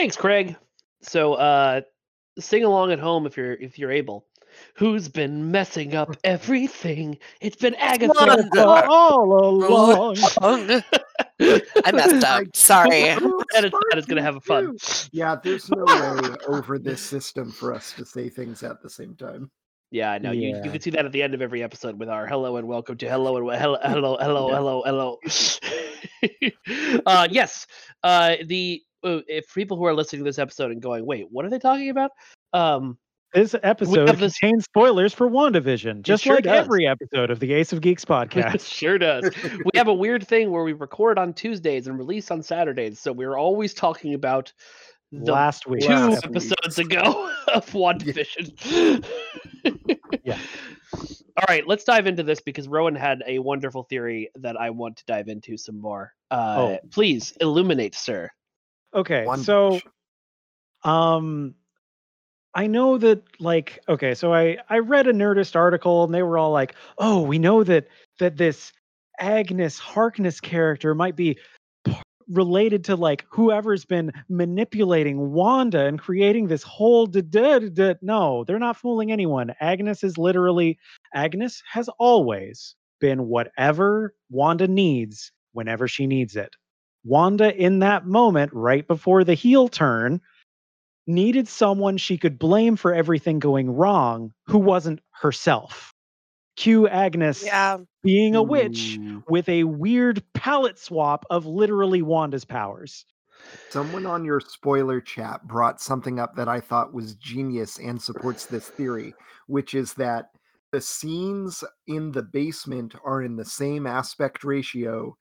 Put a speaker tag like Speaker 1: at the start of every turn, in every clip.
Speaker 1: Thanks, Craig. So uh sing along at home if you're if you're able. Who's been messing up everything? It's been Agatha
Speaker 2: Wanda.
Speaker 1: all along.
Speaker 2: I messed up. Sorry.
Speaker 1: That is, that is gonna have a fun.
Speaker 3: Yeah, there's no way over this system for us to say things at the same time.
Speaker 1: Yeah, I know. You,
Speaker 4: Yeah.
Speaker 1: you can see that at the end of every episode with our hello and welcome to hello and hello hello hello hello hello. uh, yes, uh, the if people who are listening to this episode and going, wait, what are they talking about? Um,
Speaker 4: This episode
Speaker 1: this-
Speaker 4: contains spoilers for WandaVision, just
Speaker 1: sure
Speaker 4: like
Speaker 1: does.
Speaker 4: every episode of the Ace of Geeks podcast.
Speaker 1: it sure does. we have a weird thing where we record on Tuesdays and release on Saturdays, so we're always talking about the
Speaker 4: Last week.
Speaker 1: two
Speaker 3: Last
Speaker 1: episodes ago of WandaVision.
Speaker 4: Yeah.
Speaker 1: All right, let's dive into this because Rowan had a wonderful theory that I want to dive into some more. Uh,
Speaker 4: Oh.
Speaker 1: Please illuminate, sir.
Speaker 4: Okay,
Speaker 3: One
Speaker 4: so um I know that like okay, so I I read a Nerdist article and they were all like, "Oh, we know that that this Agnes Harkness character might be related to like whoever's been manipulating Wanda and creating this whole d- d- d- no, they're not fooling anyone. Agnes is literally Agnes has always been whatever Wanda needs whenever she needs it. Wanda, in that moment, right before the heel turn, needed someone she could blame for everything going wrong who wasn't herself. Cue Agnes
Speaker 2: Yeah.
Speaker 4: being a witch
Speaker 3: Ooh.
Speaker 4: with a weird palette swap of literally Wanda's powers.
Speaker 3: Someone on your spoiler chat brought something up that I thought was genius and supports this theory, which is that the scenes in the basement are in the same aspect ratio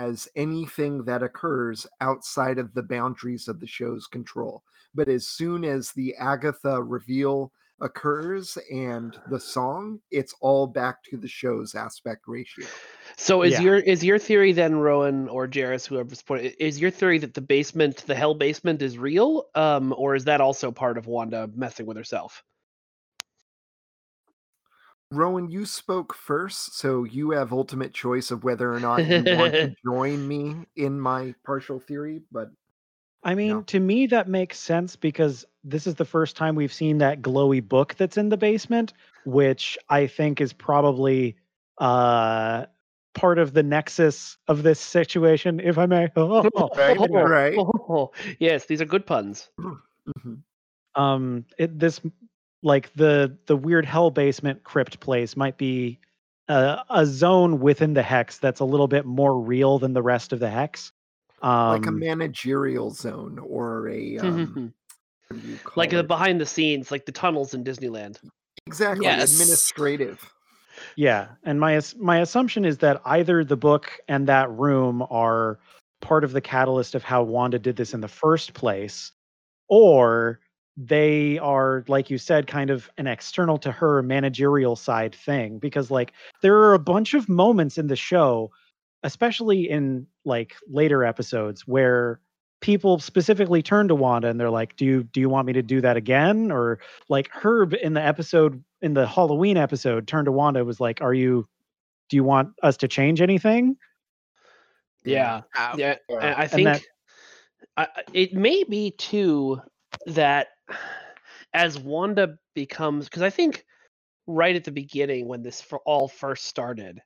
Speaker 3: as anything that occurs outside of the boundaries of the show's control. But as soon as the Agatha reveal occurs and the song, it's all back to the show's aspect ratio.
Speaker 1: So is
Speaker 4: Yeah.
Speaker 1: your is your theory then, Rowan or Jarys, whoever's point, is your theory that the basement, the hell basement, is real, um, or is that also part of Wanda messing with herself?
Speaker 3: Rowan, you spoke first, so you have ultimate choice of whether or not you want to join me in my partial theory. But
Speaker 4: I mean,
Speaker 3: No.
Speaker 4: to me, that makes sense because this is the first time we've seen that glowy book that's in the basement, which I think is probably uh, part of the nexus of this situation, if I may.
Speaker 3: Right, right.
Speaker 1: Oh, yes, these are good puns.
Speaker 3: Mhm.
Speaker 4: um it this like the the weird hell basement crypt place might be a, a zone within the hex that's a little bit more real than the rest of the hex um
Speaker 3: like a managerial zone or a um, what do you call
Speaker 1: like the behind the scenes, like the tunnels in Disneyland.
Speaker 3: exactly
Speaker 2: Yes.
Speaker 3: administrative.
Speaker 4: yeah and my my assumption is that either the book and that room are part of the catalyst of how wanda did this in the first place or they are like you said kind of an external to her managerial side thing because like there are a bunch of moments in the show especially in like later episodes where people specifically turn to Wanda and they're like do you do you want me to do that again or like Herb in the episode in the Halloween episode turned to Wanda was like are you do you want us to change anything
Speaker 1: Yeah, yeah.
Speaker 3: Yeah.
Speaker 1: I, I think
Speaker 4: that-
Speaker 1: I, I- it may be too that as Wanda becomes, because I think right at the beginning when this for all first started,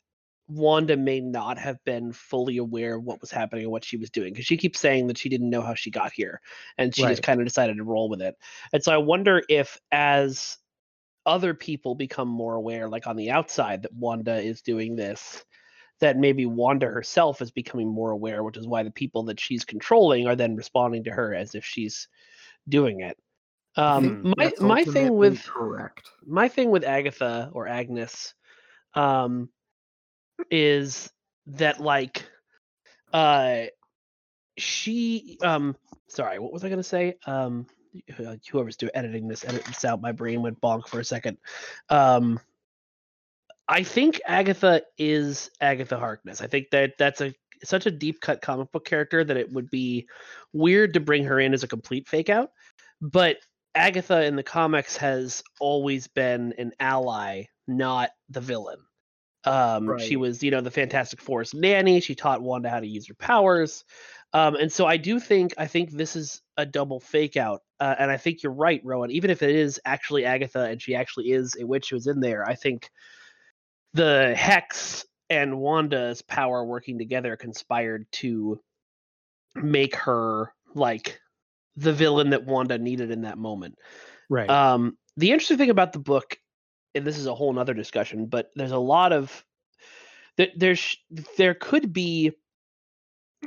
Speaker 1: Wanda may not have been fully aware of what was happening and what she was doing because she keeps saying that she didn't know how she got here and she just kind of decided to roll with it. And so I wonder if as other people become more aware, like on the outside, that Wanda is doing this, that maybe Wanda herself is becoming more aware, which is why the people that she's controlling are then responding to her as if she's doing it. Um, my my thing with
Speaker 3: correct.
Speaker 1: my thing with Agatha or Agnes um is that like uh she um sorry what was I gonna say? Um uh, whoever's doing editing this edit this out my brain went bonk for a second. Um I think Agatha is Agatha Harkness. I think that that's a such a deep cut comic book character that it would be weird to bring her in as a complete fake out but Agatha in the comics has always been an ally, not the villain. Um, She was, you know, the Fantastic Four's nanny. She taught Wanda how to use her powers, um, and so I do think I think this is a double fake out, uh, and I think you're right, Rowan. Even if it is actually Agatha and she actually is a witch who's in there, I think the Hex and Wanda's power working together conspired to make her like the villain that Wanda needed in that moment.
Speaker 4: Right.
Speaker 1: Um, the interesting thing about the book, and this is a whole nother discussion, but there's a lot of there, there's there could be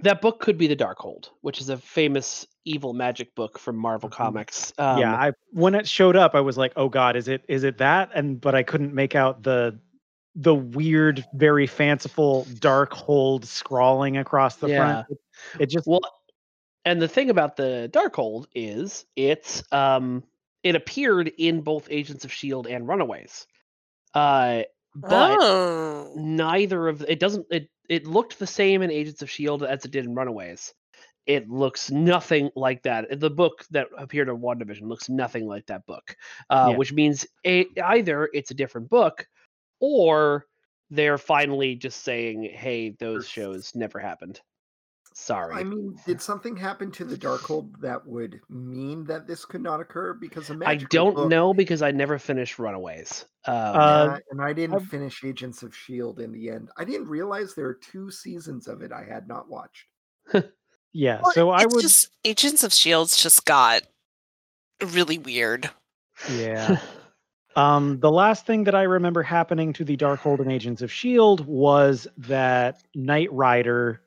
Speaker 1: that book could be the Darkhold, which is a famous evil magic book from Marvel
Speaker 3: Mhm.
Speaker 1: Comics. Um,
Speaker 4: yeah, I when it showed up, I was like, "Oh God, is it is it that?" And but I couldn't make out the the weird, very fanciful dark hold scrawling across the front. It, it just
Speaker 1: Well, and the thing about the Darkhold is it's um it appeared in both Agents of Shield and Runaways. Uh but
Speaker 2: oh.
Speaker 1: neither of it doesn't it it looked the same in Agents of Shield as it did in Runaways. It looks nothing like that. The book that appeared in WandaVision looks nothing like that book, uh,
Speaker 4: Yeah.
Speaker 1: which means a, either it's a different book, or they're finally just saying, "Hey, those shows never happened." Sorry.
Speaker 3: I mean, did something happen to the Darkhold that would mean that this could not occur? Because a
Speaker 1: I
Speaker 3: magical
Speaker 1: don't
Speaker 3: book-
Speaker 1: know because I never finished Runaways. Um,
Speaker 4: Uh,
Speaker 3: Yeah, and I didn't
Speaker 4: I've-
Speaker 3: finish Agents of Shield in the end. I didn't realize there are two seasons of it I had not watched.
Speaker 4: yeah.
Speaker 2: Well,
Speaker 4: so I
Speaker 2: it's
Speaker 4: would
Speaker 2: just Agents of Shields just got really weird.
Speaker 4: yeah. Um, the last thing that I remember happening to the Darkhold and Agents of Shield was that Knight Rider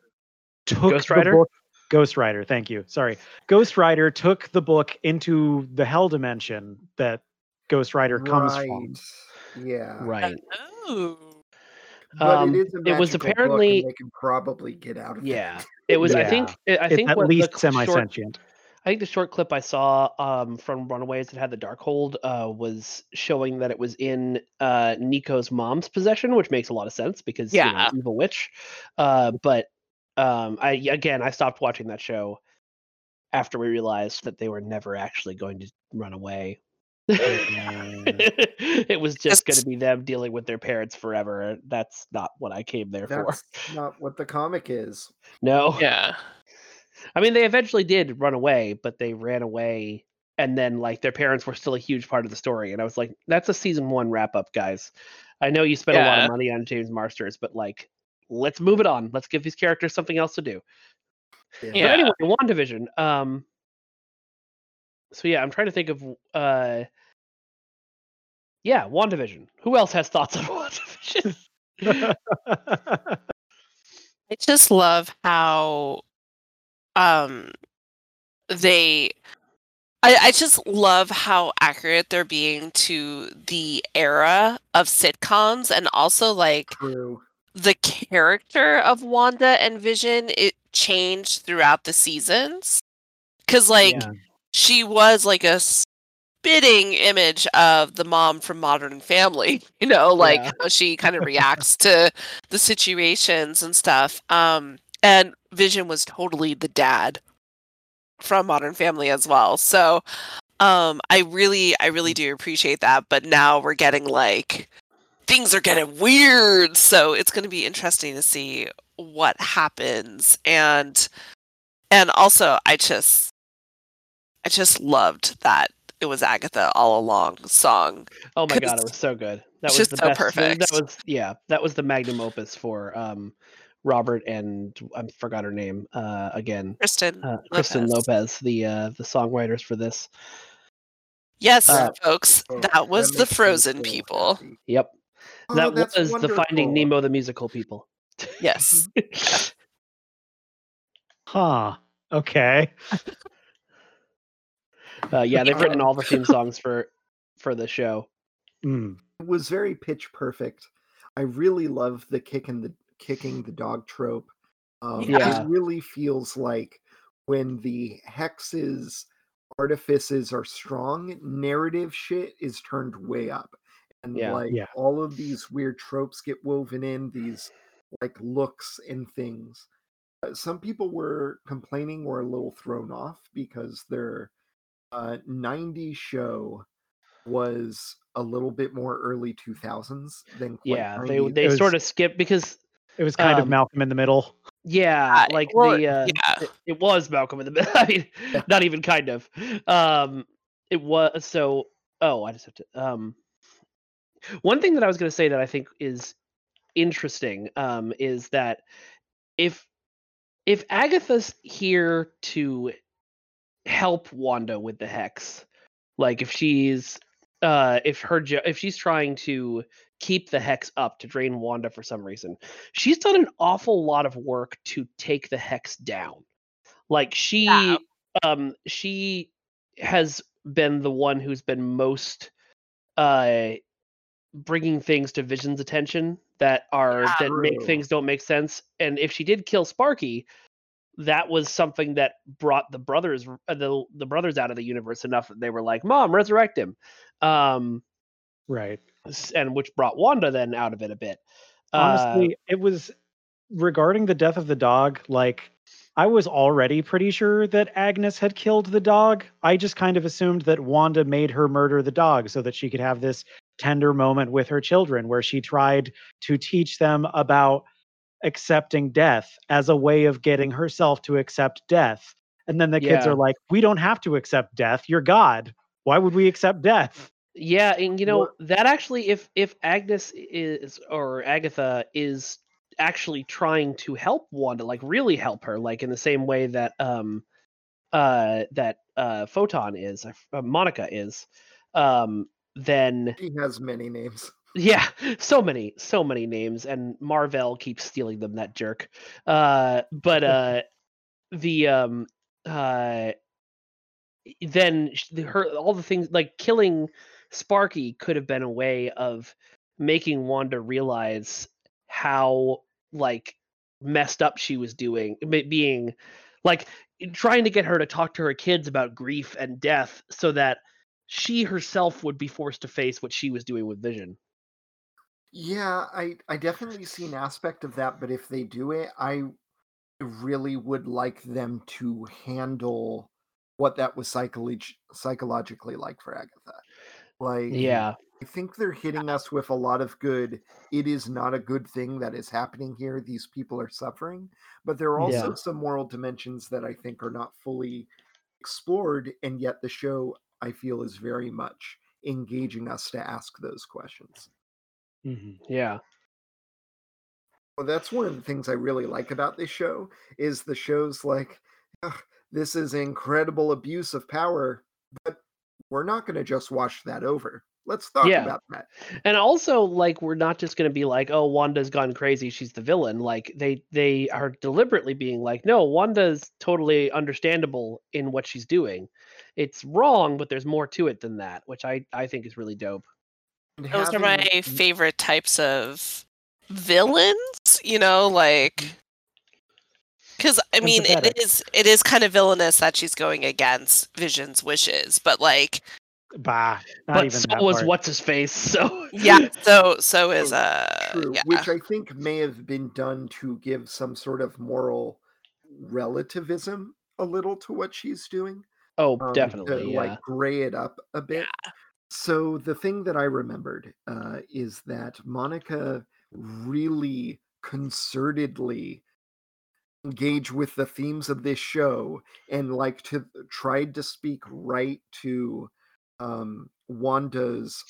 Speaker 4: took
Speaker 1: Ghost
Speaker 4: the
Speaker 1: Rider?
Speaker 4: book. Ghost Rider, thank you. Sorry, Ghost Rider took the book into the Hell dimension that Ghost Rider comes from.
Speaker 3: Yeah.
Speaker 1: right.
Speaker 2: Oh.
Speaker 3: But
Speaker 1: Um,
Speaker 3: it is a
Speaker 1: it was
Speaker 3: magical book, and
Speaker 1: apparently-
Speaker 3: they can probably get out of
Speaker 1: Yeah.
Speaker 3: it.
Speaker 1: It was. I think. I
Speaker 4: It's
Speaker 1: think
Speaker 4: at least semi-sentient.
Speaker 1: I think the short clip I saw um, from Runaways that had the Darkhold uh, was showing that it was in uh, Nico's mom's possession, which makes a lot of sense because you know,
Speaker 2: Yeah.
Speaker 1: evil witch. Uh, but um, I again, I stopped watching that show after we realized that they were never actually going to run away. it was just going to be them dealing with their parents forever. That's not what I came there for.
Speaker 3: That's not what the comic is.
Speaker 1: No.
Speaker 2: Yeah.
Speaker 1: I mean, they eventually did run away, but they ran away, and then like their parents were still a huge part of the story. And I was like, "That's a season one wrap up, guys. I know you spent a lot of money on James Marsters, but like, let's move it on. Let's give these characters something else to do."
Speaker 3: Yeah.
Speaker 1: But anyway, WandaVision. Um. So yeah, I'm trying to think of uh. Yeah, WandaVision. Who else has thoughts on WandaVision?
Speaker 2: I just love how um they I, I just love how accurate they're being to the era of sitcoms and also like
Speaker 3: True.
Speaker 2: The character of Wanda and Vision it changed throughout the seasons cuz like
Speaker 4: Yeah.
Speaker 2: she was like a spitting image of the mom from Modern Family, you know, like
Speaker 1: Yeah.
Speaker 2: how she kind of reacts to the situations and stuff. Um, and Vision was totally the dad from Modern Family as well. So, um, I really, I really do appreciate that. But now we're getting like things are getting weird, so it's going to be interesting to see what happens. And, and also, I just, I just loved that it was Agatha all along song.
Speaker 1: Oh my god, it was so good. That was
Speaker 2: just
Speaker 1: the
Speaker 2: so
Speaker 1: best.
Speaker 2: perfect.
Speaker 1: That was yeah, that was the magnum opus for um Robert and I forgot her name uh again.
Speaker 2: Kristen,
Speaker 1: Uh, Kristen Lopez, the uh the songwriters for this.
Speaker 2: Yes,
Speaker 1: Uh,
Speaker 2: folks,
Speaker 3: Oh,
Speaker 2: that was the Frozen people.
Speaker 3: happy.
Speaker 1: Yep.
Speaker 3: Oh,
Speaker 1: that
Speaker 3: that's
Speaker 1: was the Finding. Nemo the musical people.
Speaker 2: Yes.
Speaker 4: Huh. Okay.
Speaker 1: Uh, yeah, they've written all the theme songs for for the show.
Speaker 4: Mm.
Speaker 3: It was very pitch perfect. I really love the kicking the kicking the dog trope. Um,
Speaker 1: Yeah.
Speaker 3: It really feels like when the hexes artifices are strong, narrative shit is turned way up. And
Speaker 1: Yeah.
Speaker 3: like
Speaker 4: Yeah.
Speaker 3: all of these weird tropes get woven in, these like looks and things. Uh, some people were complaining were a little thrown off because their uh, 90s show was a little bit more early 2000s than quite
Speaker 1: Yeah, they
Speaker 3: 90s.
Speaker 1: they
Speaker 4: It
Speaker 1: sort of skip because
Speaker 4: It was kind of
Speaker 1: Um,
Speaker 4: Malcolm in the Middle.
Speaker 1: yeah, like
Speaker 2: well,
Speaker 1: the uh,
Speaker 2: yeah.
Speaker 1: it, it was Malcolm in the Middle. I mean, not even kind of. Um, it was so. Oh, I just have to. Um, one thing that I was going to say that I think is interesting um, is that if if Agatha's here to help Wanda with the hex, like if she's uh if her jo- if she's trying to keep the hex up to drain Wanda for some reason, she's done an awful lot of work to take the hex down. Like she um she has been the one who's been most uh bringing things to Vision's attention that are
Speaker 2: Yeah.
Speaker 1: that make things don't make sense. And if she did kill Sparky, that was something that brought the brothers uh, the the brothers out of the universe enough that they were like, "Mom, resurrect him," um,
Speaker 4: Right.
Speaker 1: and which brought Wanda then out of it a bit. Uh,
Speaker 4: Honestly, it was regarding the death of the dog, like I was already pretty sure that Agnes had killed the dog. I just kind of assumed that Wanda made her murder the dog so that she could have this tender moment with her children where she tried to teach them about accepting death as a way of getting herself to accept death. And then the kids are like, "We don't have to accept death. You're God. Why would we accept death?"
Speaker 1: Yeah, and you know
Speaker 3: What-
Speaker 1: that actually, if if Agnes is or Agatha is actually trying to help Wanda, like really help her, like in the same way that um uh that uh Photon is, uh, Monica is, um then
Speaker 3: he has many names.
Speaker 1: yeah, so many, so many names, and Marvel keeps stealing them. That jerk. Uh, but uh, the um uh, then the- her all the things like killing Sparky could have been a way of making Wanda realize how like messed up she was doing, being like trying to get her to talk to her kids about grief and death, so that she herself would be forced to face what she was doing with Vision.
Speaker 3: Yeah, I I definitely see an aspect of that, but if they do it, I really would like them to handle what that was psycholog- psychologically like for Agatha. Like,
Speaker 1: Yeah.
Speaker 3: I think they're hitting us with a lot of good. It is not a good thing that is happening here. These people are suffering, but there are also
Speaker 1: Yeah.
Speaker 3: some moral dimensions that I think are not fully explored, and yet the show I feel is very much engaging us to ask those questions.
Speaker 1: Mm-hmm, yeah.
Speaker 3: Well, that's one of the things I really like about this show is the show's like, "Ugh, this is incredible abuse of power, but we're not going to just wash that over. Let's talk
Speaker 1: Yeah.
Speaker 3: about that.
Speaker 1: And also like we're not just going to be like, "Oh, Wanda's gone crazy, she's the villain." Like they they are deliberately being like, "No, Wanda's totally understandable in what she's doing. It's wrong, but there's more to it than that," which I I think is really dope.
Speaker 3: And
Speaker 2: Those are my favorite types of villains, you know, like because I mean it
Speaker 4: Empathetic.
Speaker 2: is it is kind of villainous that she's going against Vision's wishes, but like
Speaker 4: Bah, not
Speaker 1: but
Speaker 4: even
Speaker 1: so
Speaker 4: that
Speaker 1: was
Speaker 4: part.
Speaker 1: what's his face. So
Speaker 2: yeah, so so is uh
Speaker 3: True,
Speaker 2: yeah.
Speaker 3: which I think may have been done to give some sort of moral relativism a little to what she's doing.
Speaker 1: Oh,
Speaker 3: um,
Speaker 1: definitely.
Speaker 3: to
Speaker 1: Yeah.
Speaker 3: like gray it up a bit. So the thing that I remembered uh, is that Monica really concertedly engaged with the themes of this show and like to tried to speak right to um, Wanda's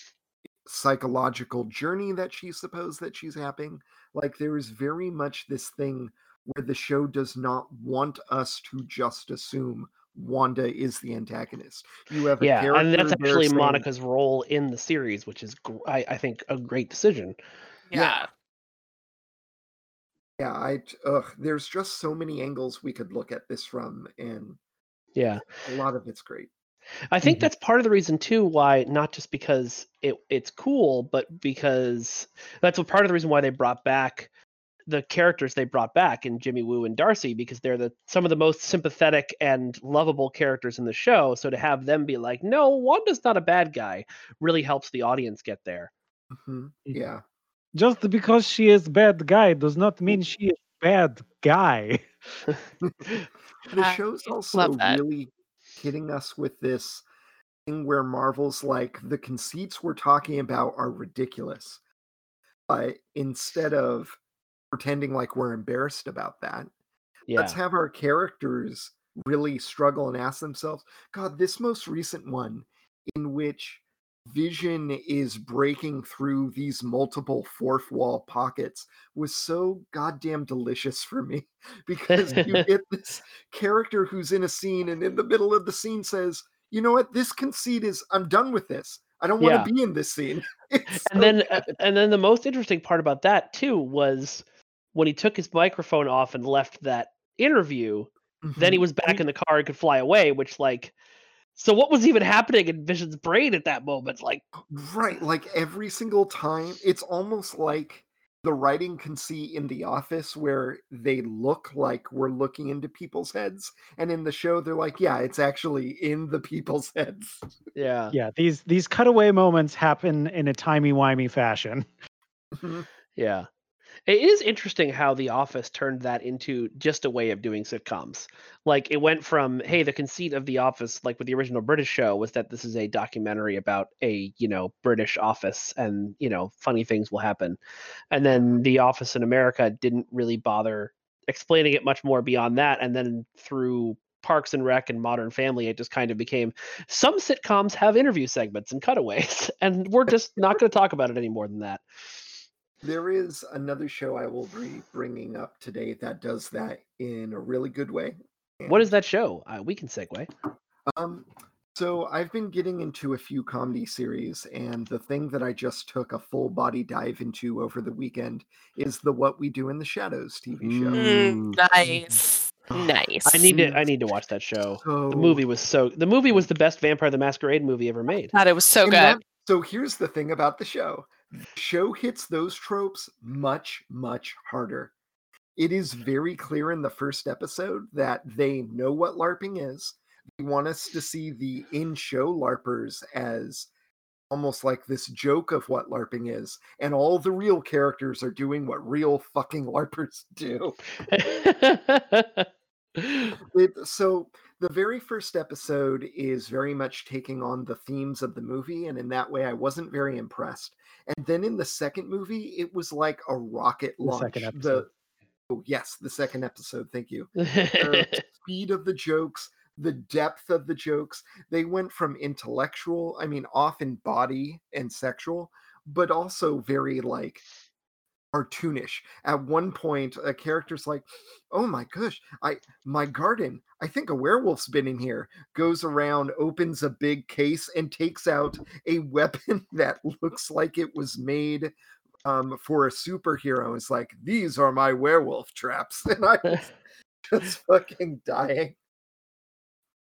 Speaker 3: psychological journey that she supposed that she's having. Like there is very much this thing where the show does not want us to just assume Wanda is the antagonist. You have a
Speaker 1: yeah,
Speaker 3: character
Speaker 1: and that's actually
Speaker 3: saying-
Speaker 1: Monica's role in the series, which is gr- I, I think a great decision.
Speaker 2: Yeah.
Speaker 3: Yeah, I ugh, there's just so many angles we could look at this from, and
Speaker 1: Yeah.
Speaker 3: a lot of it's great.
Speaker 1: I think
Speaker 4: Mhm.
Speaker 1: that's part of the reason too why not just because it it's cool, but because that's a part of the reason why they brought back the characters they brought back in Jimmy Woo and Darcy because they're the some of the most sympathetic and lovable characters in the show. So to have them be like, no, Wanda's not a bad guy, really helps the audience get there.
Speaker 3: Mhm, Yeah,
Speaker 4: Just because she is bad guy does not mean she is bad guy.
Speaker 3: the show's also really hitting us with this thing where Marvel's like the conceits we're talking about are ridiculous, but instead of pretending like we're embarrassed about that,
Speaker 1: Yeah.
Speaker 3: let's have our characters really struggle and ask themselves god this most recent one in which vision is breaking through these multiple fourth wall pockets was so goddamn delicious for me. Because you get this character who's in a scene and in the middle of the scene says you know what? This conceit is i'm done with this. I don't want
Speaker 1: Yeah.
Speaker 3: to be in this scene. It's
Speaker 1: and
Speaker 3: so
Speaker 1: then uh, and then the most interesting part about that too was when he took his microphone off and left that interview then he
Speaker 3: Mhm.
Speaker 1: was back in the car and could fly away which like so what was even happening in vision's brain at that moment like
Speaker 3: Right, like every single time, it's almost like the writing can see in The Office where they look like we're looking into people's heads, and in the show, they're like, yeah, it's actually in the people's heads.
Speaker 1: yeah
Speaker 4: Yeah, these these cutaway moments happen in a timey wimey fashion.
Speaker 3: Mhm.
Speaker 1: yeah it is interesting how the office turned that into just a way of doing sitcoms. Like it went from hey the conceit of the office like with the original british show was that this is a documentary about a you know british office and you know funny things will happen. And then the office in america didn't really bother explaining it much more beyond that and then through parks and rec and modern family it just kind of became some sitcoms have interview segments and cutaways and we're just not going to talk about it any more than that
Speaker 3: There is another show I will be bringing up today that does that in a really good way.
Speaker 1: what is that show uh, we can segue
Speaker 3: Um, so I've been getting into a few comedy series, and the thing that I just took a full body dive into over the weekend is the What We Do in the Shadows TV show.
Speaker 2: Mm, nice. Nice.
Speaker 1: I need to I need to watch that show.
Speaker 3: So
Speaker 1: The movie was so the movie was the best Vampire the Masquerade movie ever made.
Speaker 2: thought it was so
Speaker 3: and
Speaker 2: good.
Speaker 3: that- so here's the thing about the show: the show hits those tropes much, much harder. It is mm-hmm. very clear in the first episode that they know what LARPing is. They want us to see the in-show LARPers as almost like this joke of what LARPing is, and all the real characters are doing what real fucking LARPers do. It, so the very first episode is very much taking on the themes of the movie, and in that way, I wasn't very impressed. And then in the second movie, it was like a rocket
Speaker 4: The
Speaker 3: launch.
Speaker 4: second episode.
Speaker 3: oh, yes, the second episode. Thank you. The speed of the jokes, the depth of the jokes. They went from intellectual, I mean, often body and sexual, but also very like cartoonish. At one point, a character's like, "Oh my gosh, I my garden. I think a werewolf's been in here." Goes around, opens a big case, and takes out a weapon that looks like it was made um, for a superhero. It's like, "These are my werewolf traps," and I was just fucking dying.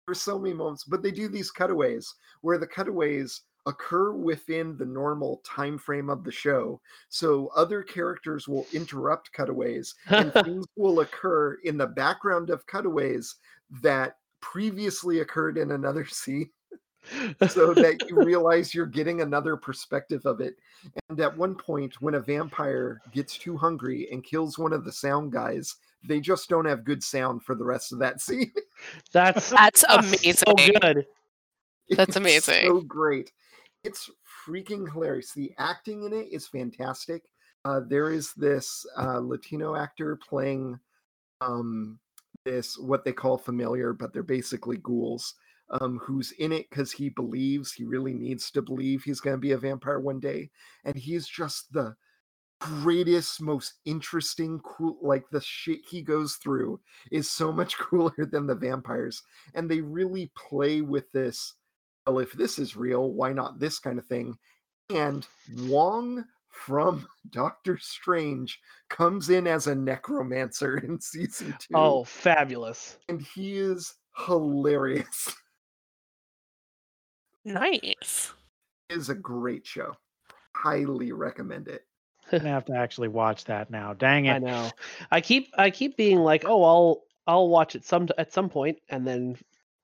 Speaker 3: For so many moments, but they do these cutaways where the cutaways occur within the normal time frame of the show so other characters will interrupt cutaways and things will occur in the background of cutaways that previously occurred in another scene so that you realize you're getting another perspective of it and at one point when a vampire gets too hungry and kills one of the sound guys they just don't have good sound for the rest of that scene
Speaker 1: That's
Speaker 2: That's amazing.
Speaker 1: so good.
Speaker 2: That's
Speaker 3: It's
Speaker 2: amazing.
Speaker 3: So great. It's freaking hilarious. The acting in it is fantastic. Uh, there is this uh, Latino actor playing um, this what they call familiar, but they're basically ghouls. Um, who's in it because he believes he really needs to believe he's going to be a vampire one day, and he's just the greatest, most interesting, cool. Like the shit he goes through is so much cooler than the vampires, and they really play with this. Well, if this is real, why not this kind of thing? And Wong from Doctor Strange comes in as a necromancer in season two.
Speaker 1: Oh, fabulous.
Speaker 3: and he is hilarious.
Speaker 2: Nice.
Speaker 3: It is a great show. Highly recommend it.
Speaker 4: I'm have to actually watch that now. Dang it.
Speaker 1: I
Speaker 4: it!
Speaker 1: know. I keep I keep being like, oh, I'll I'll watch it some at some point, and then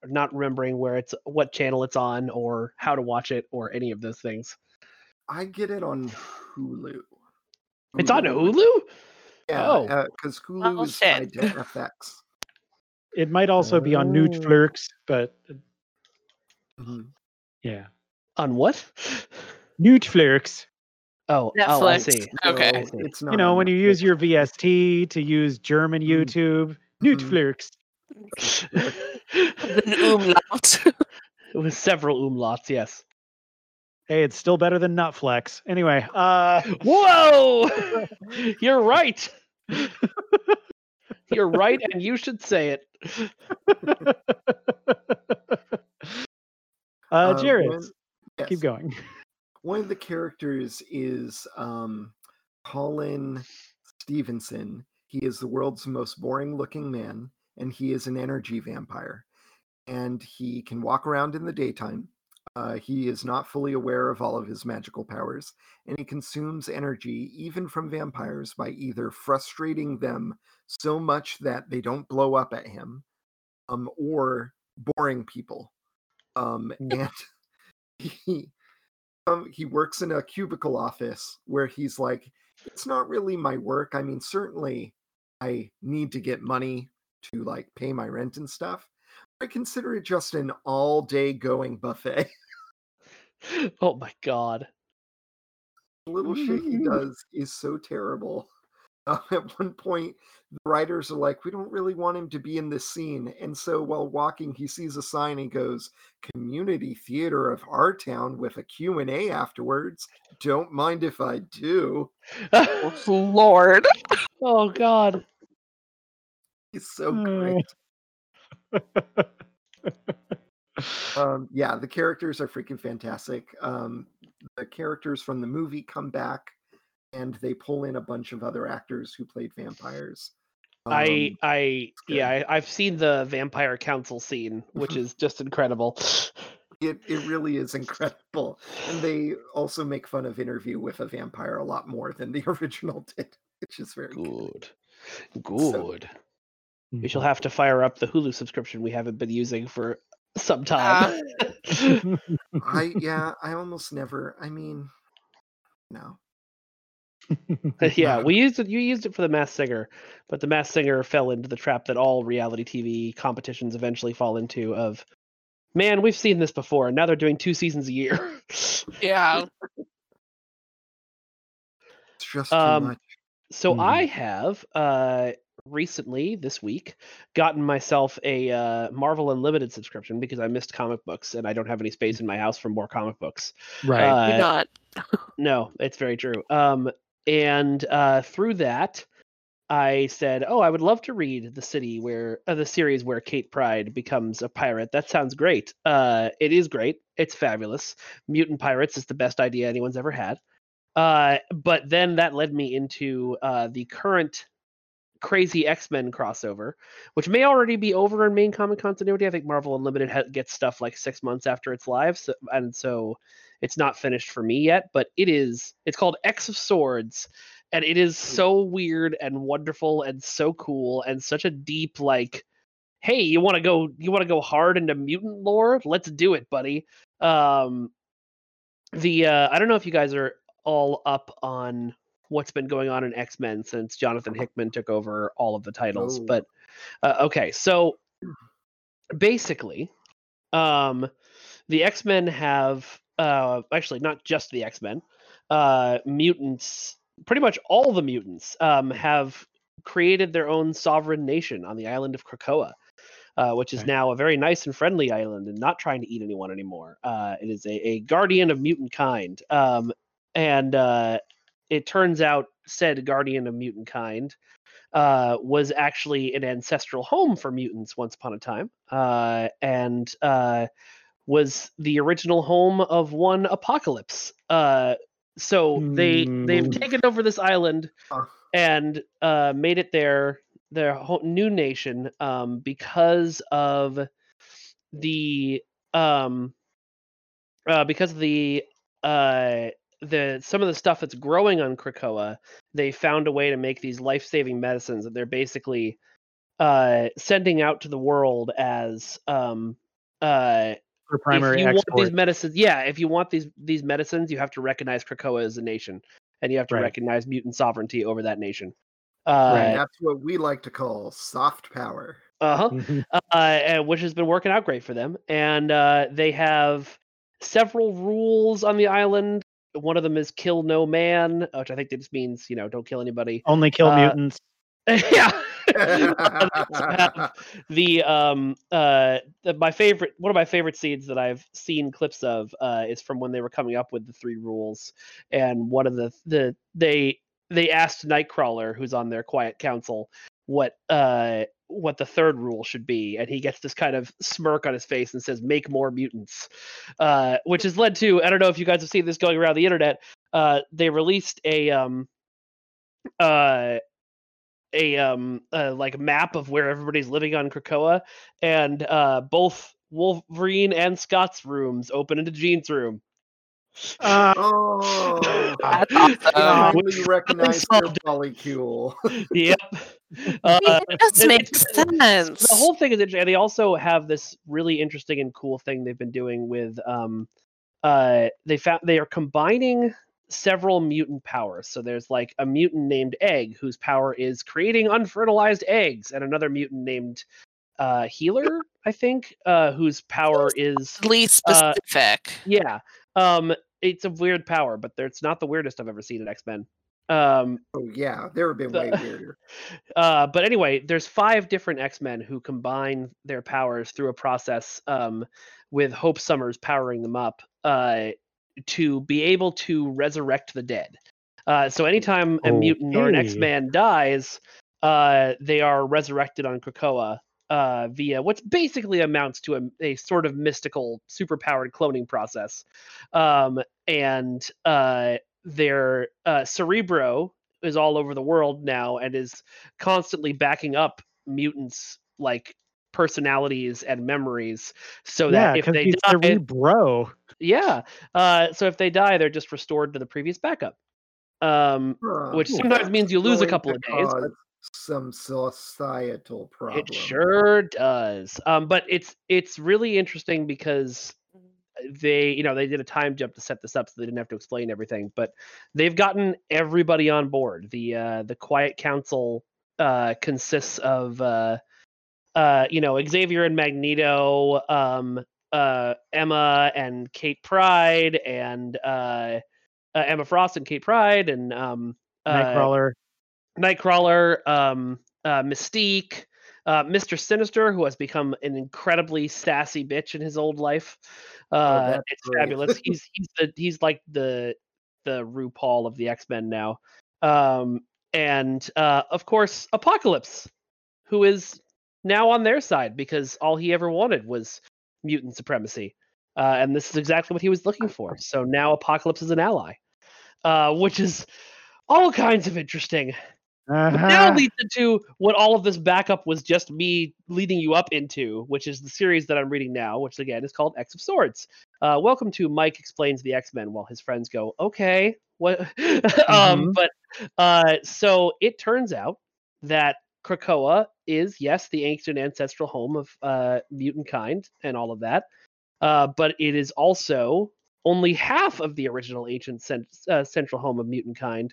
Speaker 1: not remembering where it's what channel it's on or how to watch it or any of those things.
Speaker 3: I get it on Hulu.
Speaker 1: It's on Hulu.
Speaker 3: Yeah,
Speaker 1: Oh.
Speaker 3: because Hulu
Speaker 2: Oh,
Speaker 3: is tied to FX.
Speaker 4: It might also be on
Speaker 1: Oh.
Speaker 4: Netflix, but uh,
Speaker 3: Mhm.
Speaker 4: yeah,
Speaker 1: On what?
Speaker 4: Netflix.
Speaker 1: Oh, oh, I
Speaker 2: Netflix.
Speaker 1: see.
Speaker 2: Okay.
Speaker 1: I see.
Speaker 3: it's not.
Speaker 4: You know, when you use your VST to use German
Speaker 3: Mm.
Speaker 4: YouTube,
Speaker 3: Mhm.
Speaker 4: Netflix.
Speaker 2: An umlaut.
Speaker 1: With several umlauts, yes.
Speaker 4: Hey, it's still better than Nutflex. Anyway, uh,
Speaker 1: Whoa! You're right. You're right, and you should say it.
Speaker 4: uh, Jarys,
Speaker 3: one-
Speaker 4: keep
Speaker 3: yes.
Speaker 4: going.
Speaker 3: One of the characters is um, Colin Stevenson. He is the world's most boring looking man, and he is an energy vampire. And he can walk around in the daytime. Uh, he is not fully aware of all of his magical powers, and he consumes energy even from vampires by either frustrating them so much that they don't blow up at him, um, or boring people. Um, and he um, he works in a cubicle office where he's like, it's not really my work. I mean, certainly I need to get money to like pay my rent and stuff. I consider it just an all day going buffet.
Speaker 1: Oh my god.
Speaker 3: the little shit he does is so terrible. Uh, at one point, the writers are like, we don't really want him to be in this scene. And so while walking, he sees a sign and goes, Community Theater of Our Town with a Q&A afterwards. Don't mind if I do.
Speaker 2: Lord.
Speaker 1: oh god.
Speaker 3: He's so great. Um, yeah, the characters are freaking fantastic. Um, the characters from the movie come back, and they pull in a bunch of other actors who played vampires.
Speaker 1: I
Speaker 3: Um,
Speaker 1: I
Speaker 3: good.
Speaker 1: yeah, I, I've seen the vampire council scene, which is just incredible.
Speaker 3: it it really is incredible, and they also make fun of Interview with a Vampire a lot more than the original did, which is very good.
Speaker 1: Good.
Speaker 3: So-
Speaker 1: Good. We shall have to fire up the Hulu subscription we haven't been using for some time.
Speaker 3: I yeah, I almost never. I mean, no.
Speaker 1: yeah, we used it. You used it for the Masked Singer, but the Masked Singer fell into the trap that all reality TV competitions eventually fall into. Of man, we've seen this before, and now they're doing two seasons a year.
Speaker 2: Yeah.
Speaker 3: It's just too
Speaker 1: Um,
Speaker 3: much.
Speaker 1: So
Speaker 4: Mhm.
Speaker 1: I have uh recently this week gotten myself a uh, Marvel Unlimited subscription because I missed comic books and I don't have any space in my house for more comic books.
Speaker 4: right.
Speaker 1: Uh,
Speaker 2: You're not.
Speaker 1: No, it's very true. Um, and uh, through that, I said, "Oh, I would love to read the city where uh, the series where Kate Pryde becomes a pirate. That sounds great. Uh, it is great. It's fabulous. Mutant pirates is the best idea anyone's ever had. Uh, but then that led me into uh, the current crazy X-Men crossover, which may already be over in main comic continuity. I think Marvel Unlimited ha- gets stuff like six months after it's live, so, and so it's not finished for me yet. But it is. It's called X of Swords, and it is so weird and wonderful and so cool and such a deep like. Hey, you want to go? You want to go hard into mutant lore? Let's do it, buddy. Um, the uh, I don't know if you guys are all up on what's been going on in X Men since Jonathan Hickman took over all of the titles.
Speaker 3: No.
Speaker 1: But uh, okay, so basically, um, the X Men have uh, actually not just the X Men, uh, mutants. Pretty much all the mutants um, have created their own sovereign nation on the island of Krakoa. Uh, which is
Speaker 4: Okay.
Speaker 1: now a very nice and friendly island and not trying to eat anyone anymore. Uh, it is a, a guardian of mutant kind. Um, and uh, it turns out said guardian of mutant kind uh, was actually an ancestral home for mutants once upon a time, uh, and uh, was the original home of one apocalypse. Uh, so they they've
Speaker 4: Mm.
Speaker 1: taken over this island and uh, made it their their whole new nation um, because of the um, uh, because of the uh, the some of the stuff that's growing on Krakoa, they found a way to make these life saving medicines that they're basically uh, sending out to the world as um, uh,
Speaker 4: for primary
Speaker 1: if you want these medicines, yeah, if you want these these medicines, you have to recognize Krakoa as a nation, and you have to
Speaker 4: Right.
Speaker 1: recognize mutant sovereignty over that nation.
Speaker 3: And
Speaker 1: Uh,
Speaker 3: that's what we like to call soft power.
Speaker 1: uh-huh. Uh, and- which has been working out great for them. And uh, they have several rules on the island. One of them is kill no man, which I think that just means you know don't kill anybody.
Speaker 4: Only kill
Speaker 1: uh,
Speaker 4: mutants.
Speaker 1: yeah. They also have the um uh the, my favorite one of my favorite scenes that I've seen clips of uh is from when they were coming up with the three rules and one of the the they they asked Nightcrawler who's on their quiet council what uh what the third rule should be and he gets this kind of smirk on his face and says make more mutants uh which has led to I don't know if you guys have seen this going around the internet uh they released a um uh a um like map of where everybody's living on Krakoa, and uh, both Wolverine and Scott's rooms open into Jean's room.
Speaker 4: Uh,
Speaker 3: Oh,
Speaker 2: That's
Speaker 3: I
Speaker 2: awesome.
Speaker 3: finally recognize your
Speaker 1: solved.
Speaker 3: polycule.
Speaker 1: yep. Uh,
Speaker 2: it does
Speaker 1: it-
Speaker 2: make sense.
Speaker 1: the whole thing is interesting. They also have this really interesting and cool thing they've been doing with um uh they found they are combining several mutant powers. So there's like a mutant named Egg whose power is creating unfertilized eggs, and another mutant named uh Healer, I think, uh whose power is
Speaker 2: Oddly
Speaker 1: uh,
Speaker 2: specific.
Speaker 1: yeah. Um it's a weird power, but it's not the weirdest I've ever seen in X-Men. Um
Speaker 3: Oh yeah, there have been way weirder.
Speaker 1: uh, but anyway, there's five different X-Men who combine their powers through a process um, with Hope Summers powering them up uh, to be able to resurrect the dead. Uh, so anytime a mutant or an X-Man dies, uh, they are resurrected on Krakoa uh, via what's basically amounts to a, a sort of mystical, superpowered cloning process. Um, and uh, their uh, Cerebro is all over the world now and is constantly backing up mutants like personalities and memories so
Speaker 4: yeah,
Speaker 1: that if they die
Speaker 4: the bro.
Speaker 1: yeah uh so if they die they're just restored to the previous backup um
Speaker 3: Huh.
Speaker 1: which sometimes means you lose a couple of days, but-
Speaker 3: cause Some societal problem.
Speaker 1: it sure does um but it's it's really interesting because they you know they did a time jump to set this up so they didn't have to explain everything but they've gotten everybody on board the uh the quiet council uh consists of uh uh you know xavier and magneto um uh emma and kate pryde and uh, uh emma frost and kate pryde and um uh,
Speaker 4: Nightcrawler.
Speaker 1: Nightcrawler, um, uh, Mystique, uh, Mister Sinister, who has become an incredibly sassy bitch in his old life. Uh,
Speaker 3: that's
Speaker 1: it's
Speaker 3: great.
Speaker 1: fabulous. He's he's the he's like the the RuPaul of the X Men now. Um, and uh, of course, Apocalypse, who is now on their side because all he ever wanted was mutant supremacy. Uh, and this is exactly what he was looking for. So now Apocalypse is an ally, uh, which is all kinds of interesting
Speaker 4: Uh-huh.
Speaker 1: now leads into what all of this backup was just me leading you up into, which is the series that I'm reading now, which again is called X of Swords. Uh, welcome to Mike explains the X Men while his friends go, okay, what? um,
Speaker 4: Mhm.
Speaker 1: but uh, so it turns out that Krakoa is yes the ancient ancestral home of uh, mutant kind and all of that, uh, but it is also only half of the original ancient cent- uh, central home of mutant kind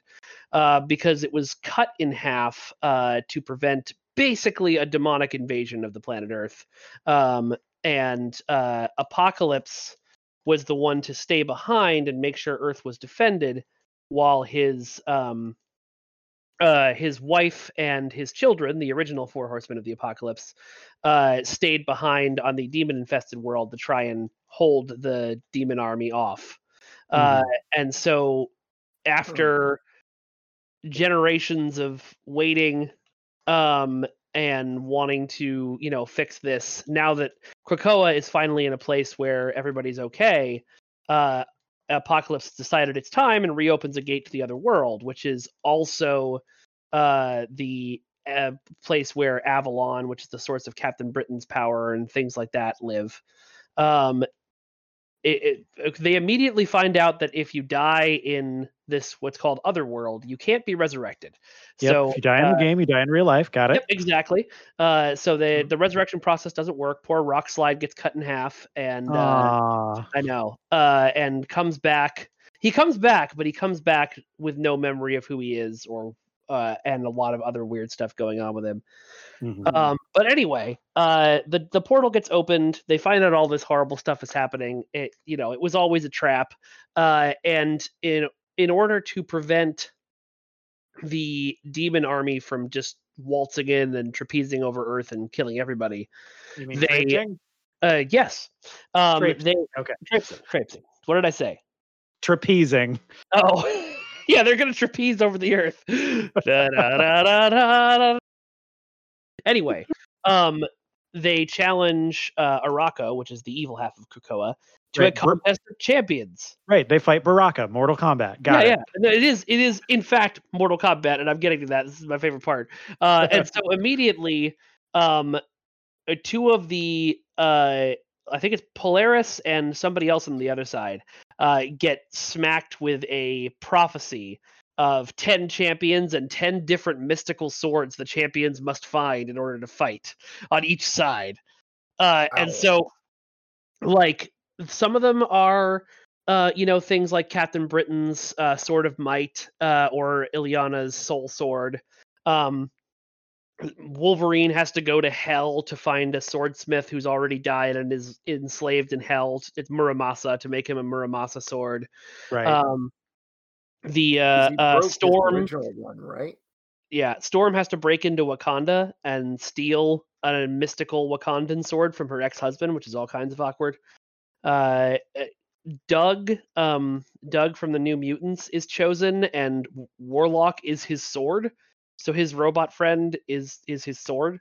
Speaker 1: uh, because it was cut in half uh, to prevent basically a demonic invasion of the planet Earth. Um, and uh, Apocalypse was the one to stay behind and make sure Earth was defended, while his um, uh, his wife and his children, the original four horsemen of the apocalypse, uh, stayed behind on the demon-infested world to try and hold the demon army off. Uh, and so after generations of waiting um and wanting to you know fix this now that krakoa is finally in a place where everybody's okay uh apocalypse decided it's time and reopens a gate to the other world which is also uh the uh, place where avalon which is the source of captain britain's power and things like that live. Um it, it, they immediately find out that if you die in this what's called other world, you can't be resurrected.
Speaker 4: Yep.
Speaker 1: So
Speaker 4: if you die in
Speaker 1: uh,
Speaker 4: the game, you die in real life. Got it.
Speaker 1: Yep, exactly. Uh, so the the resurrection process doesn't work. Poor Rock Slide gets cut in half, and uh, I know, uh, and comes back. He comes back, but he comes back with no memory of who he is, or uh, and a lot of other weird stuff going on with him.
Speaker 4: Mhm.
Speaker 1: Um, but anyway, uh, the the portal gets opened. They find out all this horrible stuff is happening. It you know it was always a trap, uh, and in in order to prevent the demon army from just waltzing in and trapezing over Earth and killing everybody,
Speaker 4: You mean
Speaker 1: they- uh, yes, um,
Speaker 4: Traipsing,
Speaker 1: they
Speaker 4: okay.
Speaker 1: traipsing, traipsing. What did I say?
Speaker 4: Trapezing.
Speaker 1: Oh, yeah, they're gonna trapeze over the earth. Da-da-da-da-da-da. Anyway, um, they challenge uh, Arakko, which is the evil half of Krakoa, to
Speaker 4: Right,
Speaker 1: a contest of champions.
Speaker 4: Right. They fight Baraka. Mortal Kombat. Got
Speaker 1: yeah,
Speaker 4: it.
Speaker 1: yeah. It is. It is in fact Mortal Kombat, and I'm getting to that. This is my favorite part. Uh, and so immediately, um, uh, two of the uh, I think it's Polaris and somebody else on the other side uh, get smacked with a prophecy of 10 champions and 10 different mystical swords the champions must find in order to fight on each side. Uh, and so, like, some of them are, uh, you know, things like Captain Britain's uh, Sword of Might uh, or Illyana's Soul Sword. Um, Wolverine has to go to hell to find a swordsmith who's already died and is enslaved in hell. It's Muramasa to make him a Muramasa sword.
Speaker 4: Right.
Speaker 1: Um, the
Speaker 3: 'Cause
Speaker 1: uh, uh, Storm,
Speaker 3: original one, right?
Speaker 1: yeah, Storm has to break into Wakanda and steal a mystical Wakandan sword from her ex-husband, which is all kinds of awkward. Uh, uh, Doug, um, Doug from the New Mutants is chosen, and Warlock is his sword. So his robot friend is is his sword.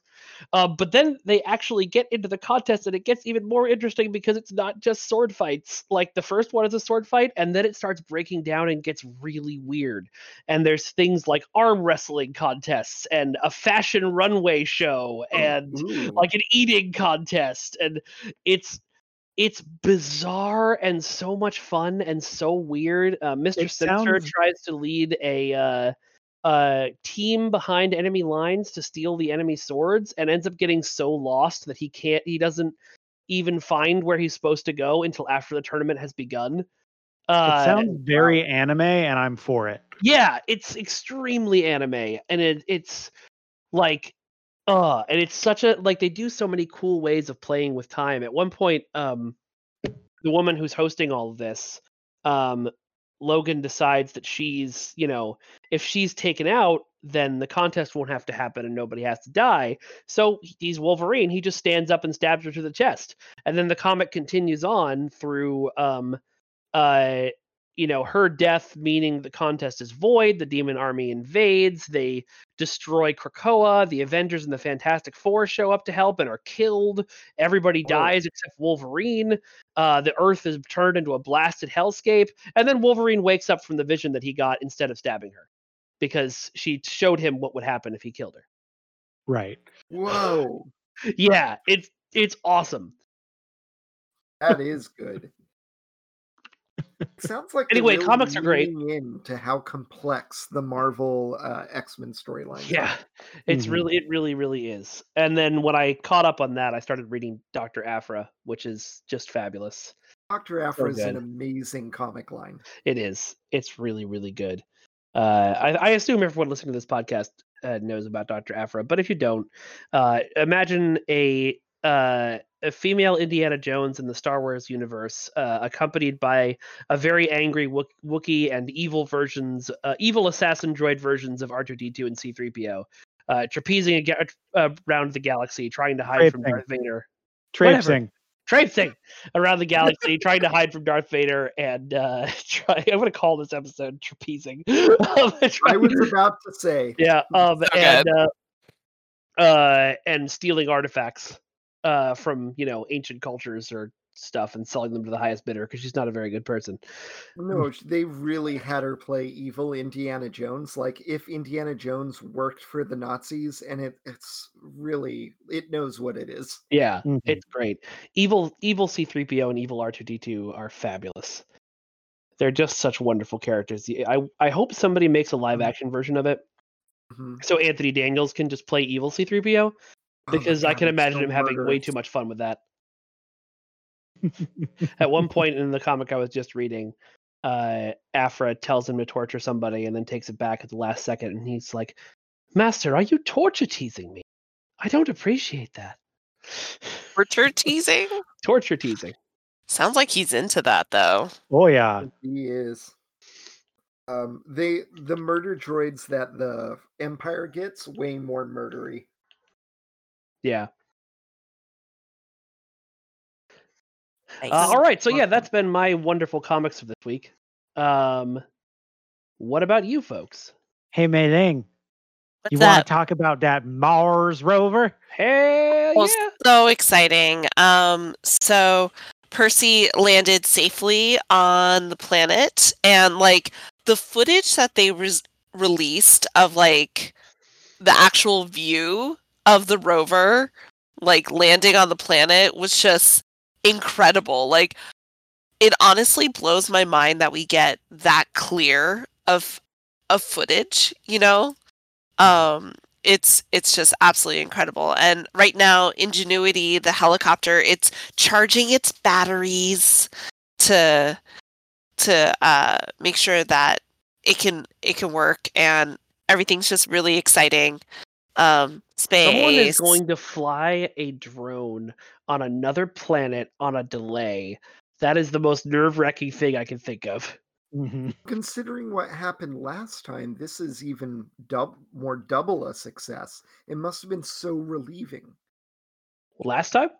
Speaker 1: Uh, but then they actually get into the contest, and it gets even more interesting because it's not just sword fights. Like the first one is a sword fight, and then it starts breaking down and gets really weird. And there's things like arm wrestling contests and a fashion runway show and
Speaker 3: Ooh.
Speaker 1: like an eating contest and it's it's bizarre and so much fun and so weird uh, mr
Speaker 4: It sounds-
Speaker 1: tries to lead a uh, uh, team behind enemy lines to steal the enemy swords and ends up getting so lost that he can't he doesn't even find where he's supposed to go until after the tournament has begun uh,
Speaker 4: it sounds very anime, and I'm for it.
Speaker 1: yeah, it's extremely anime, and it, it's like, uh, and it's such a like they do so many cool ways of playing with time. At one point, um, the woman who's hosting all of this, um, Logan decides that she's, you know, if she's taken out, then the contest won't have to happen and nobody has to die. So he's Wolverine. He just stands up and stabs her to the chest, and then the comic continues on through, um, uh you know her death meaning the contest is void the demon army invades they destroy krakoa the avengers and the fantastic four show up to help and are killed everybody
Speaker 3: Oh.
Speaker 1: dies except wolverine uh, the earth is turned into a blasted hellscape and then wolverine wakes up from the vision that he got instead of stabbing her because she showed him what would happen if he killed her
Speaker 4: Right.
Speaker 3: Whoa,
Speaker 1: yeah it's it's awesome
Speaker 3: that is good. Sounds like
Speaker 1: Anyway,
Speaker 3: really
Speaker 1: comics are great.
Speaker 3: leaning into how complex the Marvel uh, X Men storyline.
Speaker 1: Yeah,
Speaker 3: are.
Speaker 1: it's
Speaker 4: Mhm.
Speaker 1: really, it really, really is. And then when I caught up on that, I started reading Doctor Aphra, which is just fabulous.
Speaker 3: Doctor Aphra is an amazing comic line.
Speaker 1: It is. It's really, really good. Uh, I, I assume everyone listening to this podcast uh, knows about Doctor Aphra, but if you don't, uh, imagine a uh, a female Indiana Jones in the Star Wars universe, uh, accompanied by a very angry Wook- Wookiee and evil versions, uh, evil assassin droid versions of R2D2 and C3PO, uh, trapezing aga- uh, around the galaxy, trying to hide from
Speaker 4: Traipsing.
Speaker 1: Darth Vader.
Speaker 4: Traipsing.
Speaker 1: traipsing around the galaxy, trying to hide from Darth Vader, and uh, try. I'm going to call this episode "trapezing." Um,
Speaker 3: I was about to say.
Speaker 1: yeah, um,
Speaker 2: So
Speaker 1: and uh, uh, and stealing artifacts uh, from you know ancient cultures or stuff and selling them to the highest bidder because she's not a very good person.
Speaker 3: No, they really had her play evil Indiana Jones. Like if Indiana Jones worked for the Nazis, and it, it's really it knows what it is.
Speaker 1: Yeah,
Speaker 4: Mhm.
Speaker 1: it's great. Evil, evil C3PO and evil R2D2 are fabulous. They're just such wonderful characters. I I hope somebody makes a live
Speaker 3: Mhm.
Speaker 1: action version of it
Speaker 3: Mhm.
Speaker 1: so Anthony Daniels can just play evil C3PO
Speaker 3: Oh
Speaker 1: because I
Speaker 3: God,
Speaker 1: can imagine
Speaker 3: so
Speaker 1: him having way too much fun with that. At one point in the comic I was just reading, uh, Aphra tells him to torture somebody and then takes it back at the last second, and he's like, "Master, are you torture teasing me? I don't appreciate that."
Speaker 2: Torture teasing?
Speaker 1: torture teasing.
Speaker 2: Sounds like he's into that though.
Speaker 4: Oh yeah.
Speaker 3: He is. Um, they the murder droids that the Empire gets way more murdery.
Speaker 1: Yeah.
Speaker 2: Nice.
Speaker 1: Uh, all right. So yeah, that's been my wonderful comics of this week. Um, what about you folks?
Speaker 4: Hey Mei Ling,
Speaker 2: What's
Speaker 4: you want to talk about that Mars rover?
Speaker 1: Hell
Speaker 2: Well,
Speaker 1: yeah!
Speaker 2: so exciting. Um, so Percy landed safely on the planet, and like the footage that they res- released of like the actual view of the rover, like landing on the planet, was just incredible. Like, it honestly blows my mind that we get that clear of of footage. You know, um, it's it's just absolutely incredible and right now ingenuity the helicopter it's charging its batteries to to uh make sure that it can it can work and everything's just really exciting um space
Speaker 1: Someone is going to fly a drone on another planet on a delay. That is the most nerve-wracking thing I can think of.
Speaker 4: Mhm.
Speaker 3: Considering what happened last time, this is even dub- more double a success. It must have been so relieving.
Speaker 1: Last time?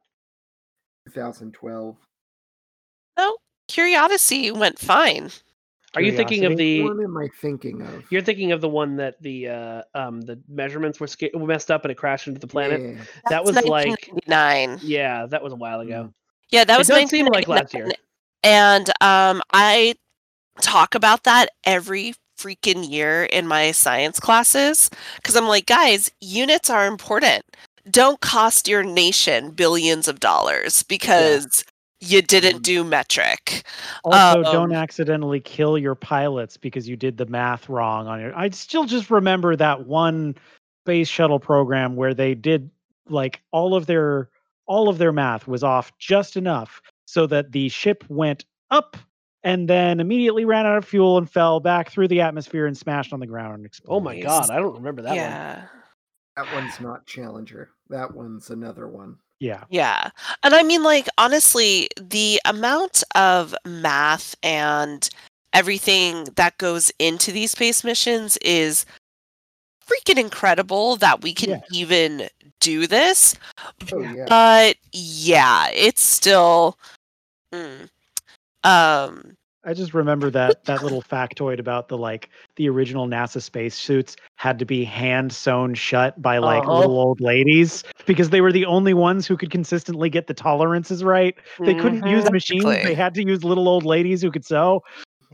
Speaker 3: 2012.
Speaker 2: no curiosity went fine
Speaker 1: Are you thinking of the?
Speaker 3: What am I thinking of?
Speaker 1: You're thinking of the one that the uh, um the measurements were sca- messed up and it crashed into the planet.
Speaker 3: Yeah.
Speaker 1: That
Speaker 2: That's
Speaker 1: was like-
Speaker 2: nine.
Speaker 1: Yeah, that was a while ago.
Speaker 2: yeah that
Speaker 1: It
Speaker 2: was
Speaker 1: does seem like last
Speaker 2: 1999.
Speaker 1: year.
Speaker 2: and um i talk about that every freaking year in my science classes because i'm like guys units are important don't cost your nation billions of dollars because you didn't
Speaker 3: Mhm.
Speaker 2: do metric
Speaker 4: Also, don't
Speaker 2: Um,
Speaker 4: accidentally kill your pilots because you did the math wrong on it. I still just remember that one space shuttle program where they did like all of their all of their math was off just enough so that the ship went up and then immediately ran out of fuel and fell back through the atmosphere and smashed on the ground and exploded.
Speaker 1: Oh my god, I don't remember that one.
Speaker 2: yeah
Speaker 3: That one's not Challenger. That one's another one.
Speaker 4: Yeah.
Speaker 2: Yeah. And I mean, like, honestly, the amount of math and everything that goes into these space missions is freaking incredible that we can
Speaker 4: Yeah.
Speaker 2: even do this.
Speaker 3: Oh yeah.
Speaker 2: But yeah, it's still. mm, um,
Speaker 4: I just remember that that little factoid about the like the original NASA spacesuits had to be hand sewn shut by like
Speaker 1: Uh-huh.
Speaker 4: little old ladies because they were the only ones who could consistently get the tolerances right. They couldn't use
Speaker 2: Mhm.
Speaker 4: machines;
Speaker 2: Exactly.
Speaker 4: they had to use little old ladies who could sew.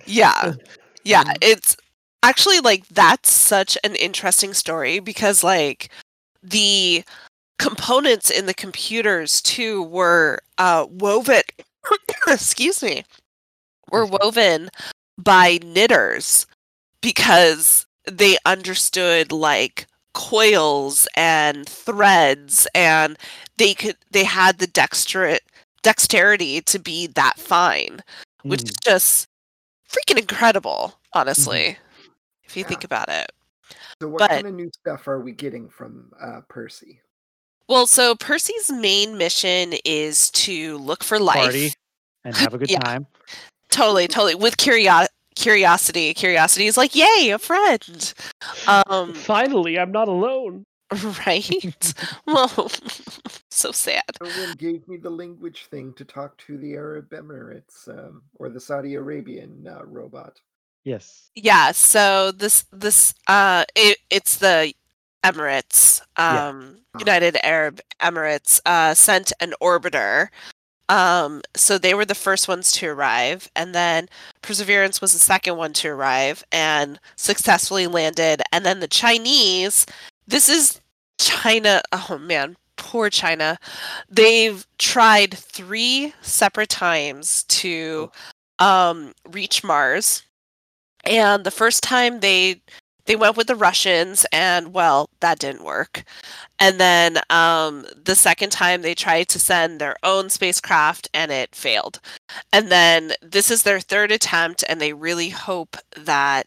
Speaker 2: Yeah. Yeah, it's actually like that's such an interesting story because like the components in the computers too were uh woven excuse me were woven by knitters because they understood like coils and threads and they could they had the dexter dexterity to be that fine which
Speaker 4: Mhm.
Speaker 2: is just freaking incredible, honestly, if you
Speaker 3: Yeah.
Speaker 2: think about it.
Speaker 3: So what
Speaker 2: but-
Speaker 3: kind of new stuff are we getting from uh, Percy?
Speaker 2: Well, so Percy's main mission is to look for life.
Speaker 4: Party and have a good
Speaker 2: Yeah.
Speaker 4: time.
Speaker 2: Totally, totally. With curio- curiosity. Curiosity is like, yay, a friend. Um,
Speaker 1: Finally, I'm not alone.
Speaker 2: right? well, So sad.
Speaker 3: Someone gave me the language thing to talk to the Arab Emirates um, or the Saudi Arabian uh, robot.
Speaker 4: Yes.
Speaker 2: Yeah, so this this uh it, it's the Emirates,
Speaker 4: Yeah.
Speaker 2: um United Arab Emirates uh sent an orbiter. Um so they were the first ones to arrive and then Perseverance was the second one to arrive and successfully landed. And then the Chinese this is China oh man poor China. They've tried 3 separate times to um reach Mars. And the first time they they went with the Russians and well that didn't work. And then um the second time they tried to send their own spacecraft and it failed. And then this is their third attempt and they really hope that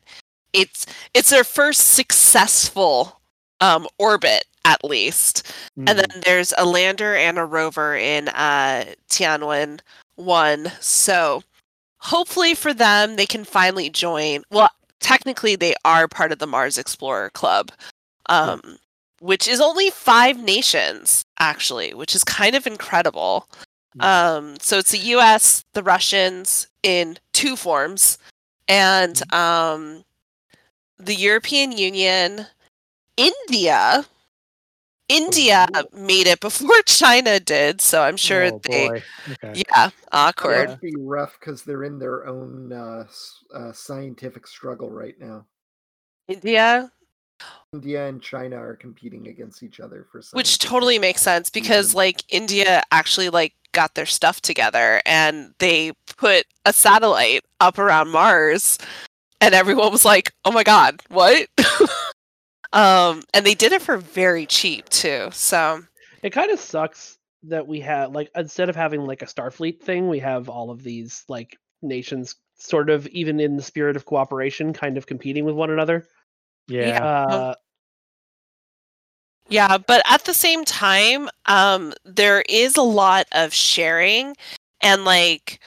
Speaker 2: it's it's their first successful um orbit at least. And
Speaker 4: Mhm.
Speaker 2: then there's a lander and a rover in uh Tianwen 1 so hopefully for them they can finally join well technically they are part of the mars explorer club um which is only five nations actually which is kind of incredible.
Speaker 4: Mhm.
Speaker 2: um so it's the us the russians in two forms and um the european union india india made it before china did so i'm sure
Speaker 4: oh,
Speaker 2: they.
Speaker 4: Okay.
Speaker 2: yeah awkward
Speaker 3: must be rough because they're in their own uh, uh, scientific struggle right now.
Speaker 2: india
Speaker 3: India and China are competing against each other for
Speaker 2: which totally makes sense because
Speaker 3: Mhm.
Speaker 2: like india actually like got their stuff together and they put a satellite up around mars and everyone was like oh my god what um and they did it for very cheap too so
Speaker 1: It kind of sucks that we have like instead of having like a Starfleet thing, we have all of these like nations sort of even in the spirit of cooperation, kind of competing with one another.
Speaker 4: Yeah.
Speaker 1: Uh,
Speaker 2: Yeah, but at the same time, um, there is a lot of sharing, and like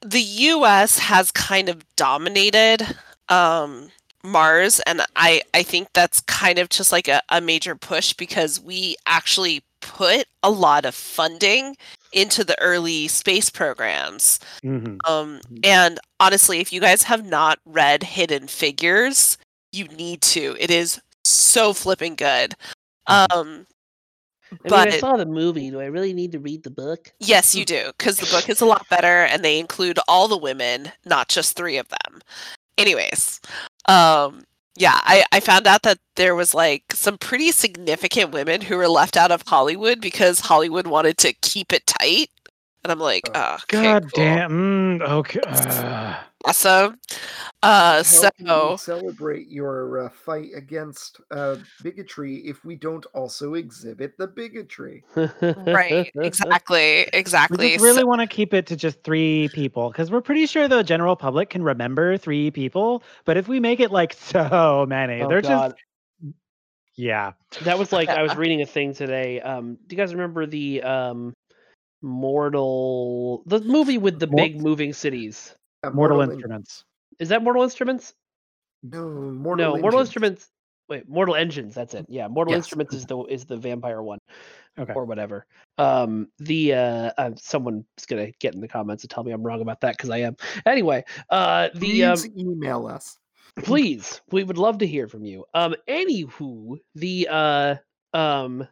Speaker 2: the U.S. has kind of dominated um, Mars, and I I think that's kind of just like a, a major push because we actually put a lot of funding into the early space programs.
Speaker 4: Mhm.
Speaker 2: Um, and honestly, if you guys have not read Hidden Figures, you need to. It is so flipping good.
Speaker 4: Mhm.
Speaker 2: Um,
Speaker 1: I mean,
Speaker 2: but
Speaker 1: I saw the movie. Do I really need to read the book?
Speaker 2: yes, you do, because the book is a lot better, and they include all the women, not just three of them. Anyways, um, yeah, I, I found out that there was like some pretty significant women who were left out of Hollywood because Hollywood wanted to keep it tight. And I'm like,
Speaker 3: Oh,
Speaker 2: oh, okay,
Speaker 4: God
Speaker 2: cool.
Speaker 4: damn. Mm, okay. uh,
Speaker 2: awesome. Uh,
Speaker 3: How
Speaker 2: so
Speaker 3: can we celebrate your uh, fight against uh, bigotry if we don't also exhibit the bigotry?
Speaker 2: right, exactly,
Speaker 4: we
Speaker 2: exactly.
Speaker 4: just
Speaker 2: So-
Speaker 4: really want to keep it to just three people because we're pretty sure the general public can remember three people. But if we make it like so many,
Speaker 1: Oh,
Speaker 4: they're
Speaker 1: God.
Speaker 4: just yeah.
Speaker 1: That was like I was reading a thing today. Um, do you guys remember the um, Mortal the movie with the
Speaker 4: Mor-
Speaker 1: big moving cities?
Speaker 3: Uh,
Speaker 4: Mortal
Speaker 3: In-
Speaker 4: Instruments.
Speaker 1: Is that Mortal Instruments?
Speaker 3: No, Mortal
Speaker 1: no, Mortal Instruments. Wait, Mortal Engines. That's it. Yeah, Mortal
Speaker 4: Yes.
Speaker 1: Instruments is the is the vampire one
Speaker 4: Okay.
Speaker 1: or whatever. Um, the uh, uh, someone's gonna get in the comments and tell me I'm wrong about that because I am. Anyway, uh, the um,
Speaker 3: email us.
Speaker 1: please we would love to hear from you um anywho the uh um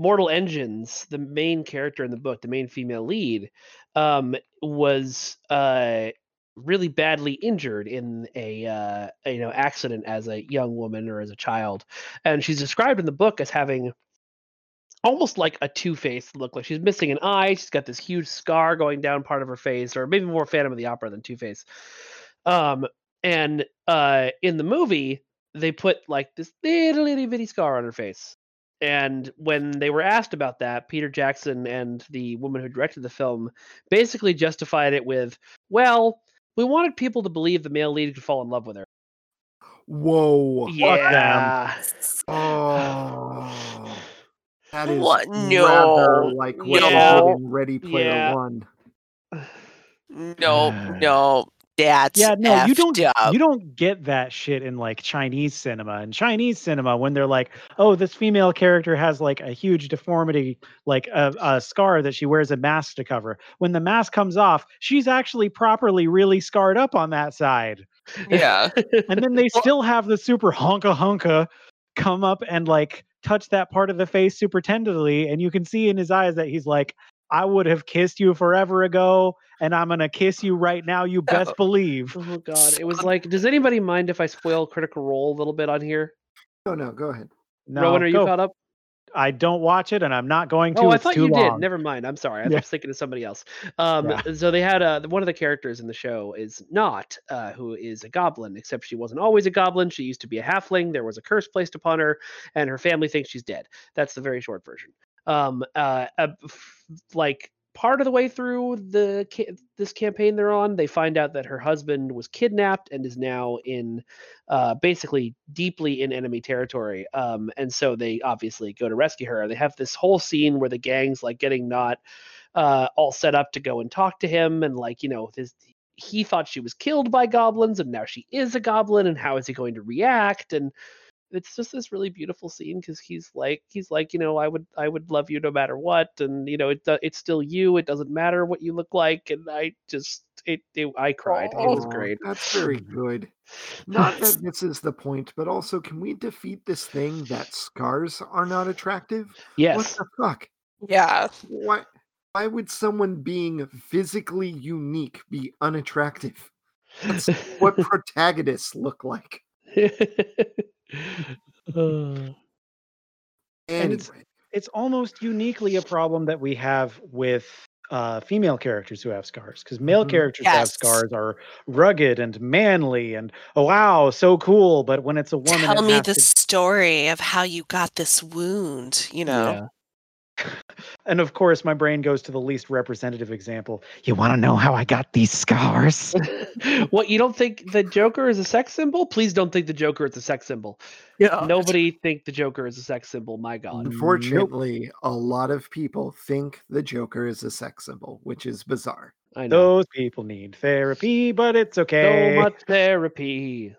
Speaker 1: mortal engines the main character in the book the main female lead um was uh really badly injured in a uh you know accident as a young woman or as a child. And she's described in the book as having almost like a two-faced look like she's missing an eye she's got this huge scar going down part of her face or maybe more phantom of the opera than two-face um and uh in the movie they put like this little itty bitty scar on her face and when they were asked about that peter jackson and the woman who directed the film basically justified it with well we wanted people to believe the male lead could fall in love with her
Speaker 3: Whoa.
Speaker 4: them.
Speaker 1: yeah
Speaker 3: Oh. That is
Speaker 2: What?
Speaker 3: rather
Speaker 2: No.
Speaker 3: like what
Speaker 1: Yeah.
Speaker 3: they did in Ready Player
Speaker 1: Yeah.
Speaker 3: One.
Speaker 2: no, no. That's
Speaker 4: yeah, no, you don't
Speaker 2: up.
Speaker 4: you don't get that shit in like Chinese cinema. In Chinese cinema, when they're like, "Oh, this female character has like a huge deformity, like a, a scar that she wears a mask to cover." When the mask comes off, she's actually properly really scarred up on that side.
Speaker 2: yeah.
Speaker 4: And then they still have the super honka honka come up and like touch that part of the face super tenderly, and you can see in his eyes that he's like, "I would have kissed you forever ago, and I'm gonna kiss you right now. You best believe."
Speaker 1: Oh god, it was like. Does anybody mind if I spoil Critical Role a little bit on here?
Speaker 3: No, no, go ahead.
Speaker 4: No,
Speaker 1: Rowan, are you
Speaker 4: go.
Speaker 1: caught up?
Speaker 4: I don't watch it, and I'm not going to.
Speaker 1: Oh, I
Speaker 4: it's
Speaker 1: thought
Speaker 4: too
Speaker 1: you
Speaker 4: long.
Speaker 1: did. Never mind. I'm sorry. I
Speaker 4: Yeah.
Speaker 1: was thinking of somebody else. Um,
Speaker 4: Yeah.
Speaker 1: so they had uh, one of the characters in the show is not uh, who is a goblin, except she wasn't always a goblin. She used to be a halfling. There was a curse placed upon her, and her family thinks she's dead. That's the very short version. Um, uh, uh, like part of the way through the ca- this campaign they're on, they find out that her husband was kidnapped and is now in uh, basically deeply in enemy territory. Um, and so they obviously go to rescue her. They have this whole scene where the gang's like getting not uh, all set up to go and talk to him, and like you know this. He thought she was killed by goblins, and now she is a goblin. And how is he going to react? And it's just this really beautiful scene because he's like he's like you know I would I would love you no matter what, and you know it it's still you. It doesn't matter what you look like, and I just it, it I cried. It was
Speaker 3: oh,
Speaker 1: great.
Speaker 3: That's very good. Not that this is the point, but also, can we defeat this thing that scars are not attractive?
Speaker 1: Yes.
Speaker 3: What the fuck?
Speaker 2: Yeah.
Speaker 3: Why? Why would someone being physically unique be unattractive? That's what protagonists look like.
Speaker 1: Uh,
Speaker 4: And it's-
Speaker 3: Anyway,
Speaker 4: It's almost uniquely a problem that we have with uh, female characters who have scars, because male
Speaker 3: Mhm.
Speaker 4: characters who have scars are rugged and manly and oh wow, so cool. But when it's a woman,
Speaker 2: Tell
Speaker 4: it
Speaker 2: me
Speaker 4: has
Speaker 2: the
Speaker 4: to-
Speaker 2: story of how you got this wound, you know?
Speaker 4: and of course, my brain goes to the least representative example. You want to know how I got these scars?
Speaker 1: what you don't think the Joker is a sex symbol? Please don't think the Joker is a sex symbol.
Speaker 2: Yeah.
Speaker 1: Uh, Nobody think the Joker is a sex symbol. My God.
Speaker 3: unfortunately, a lot of people think the Joker is a sex symbol, which is bizarre.
Speaker 1: I know.
Speaker 4: Those people need therapy, but it's okay.
Speaker 1: So much therapy.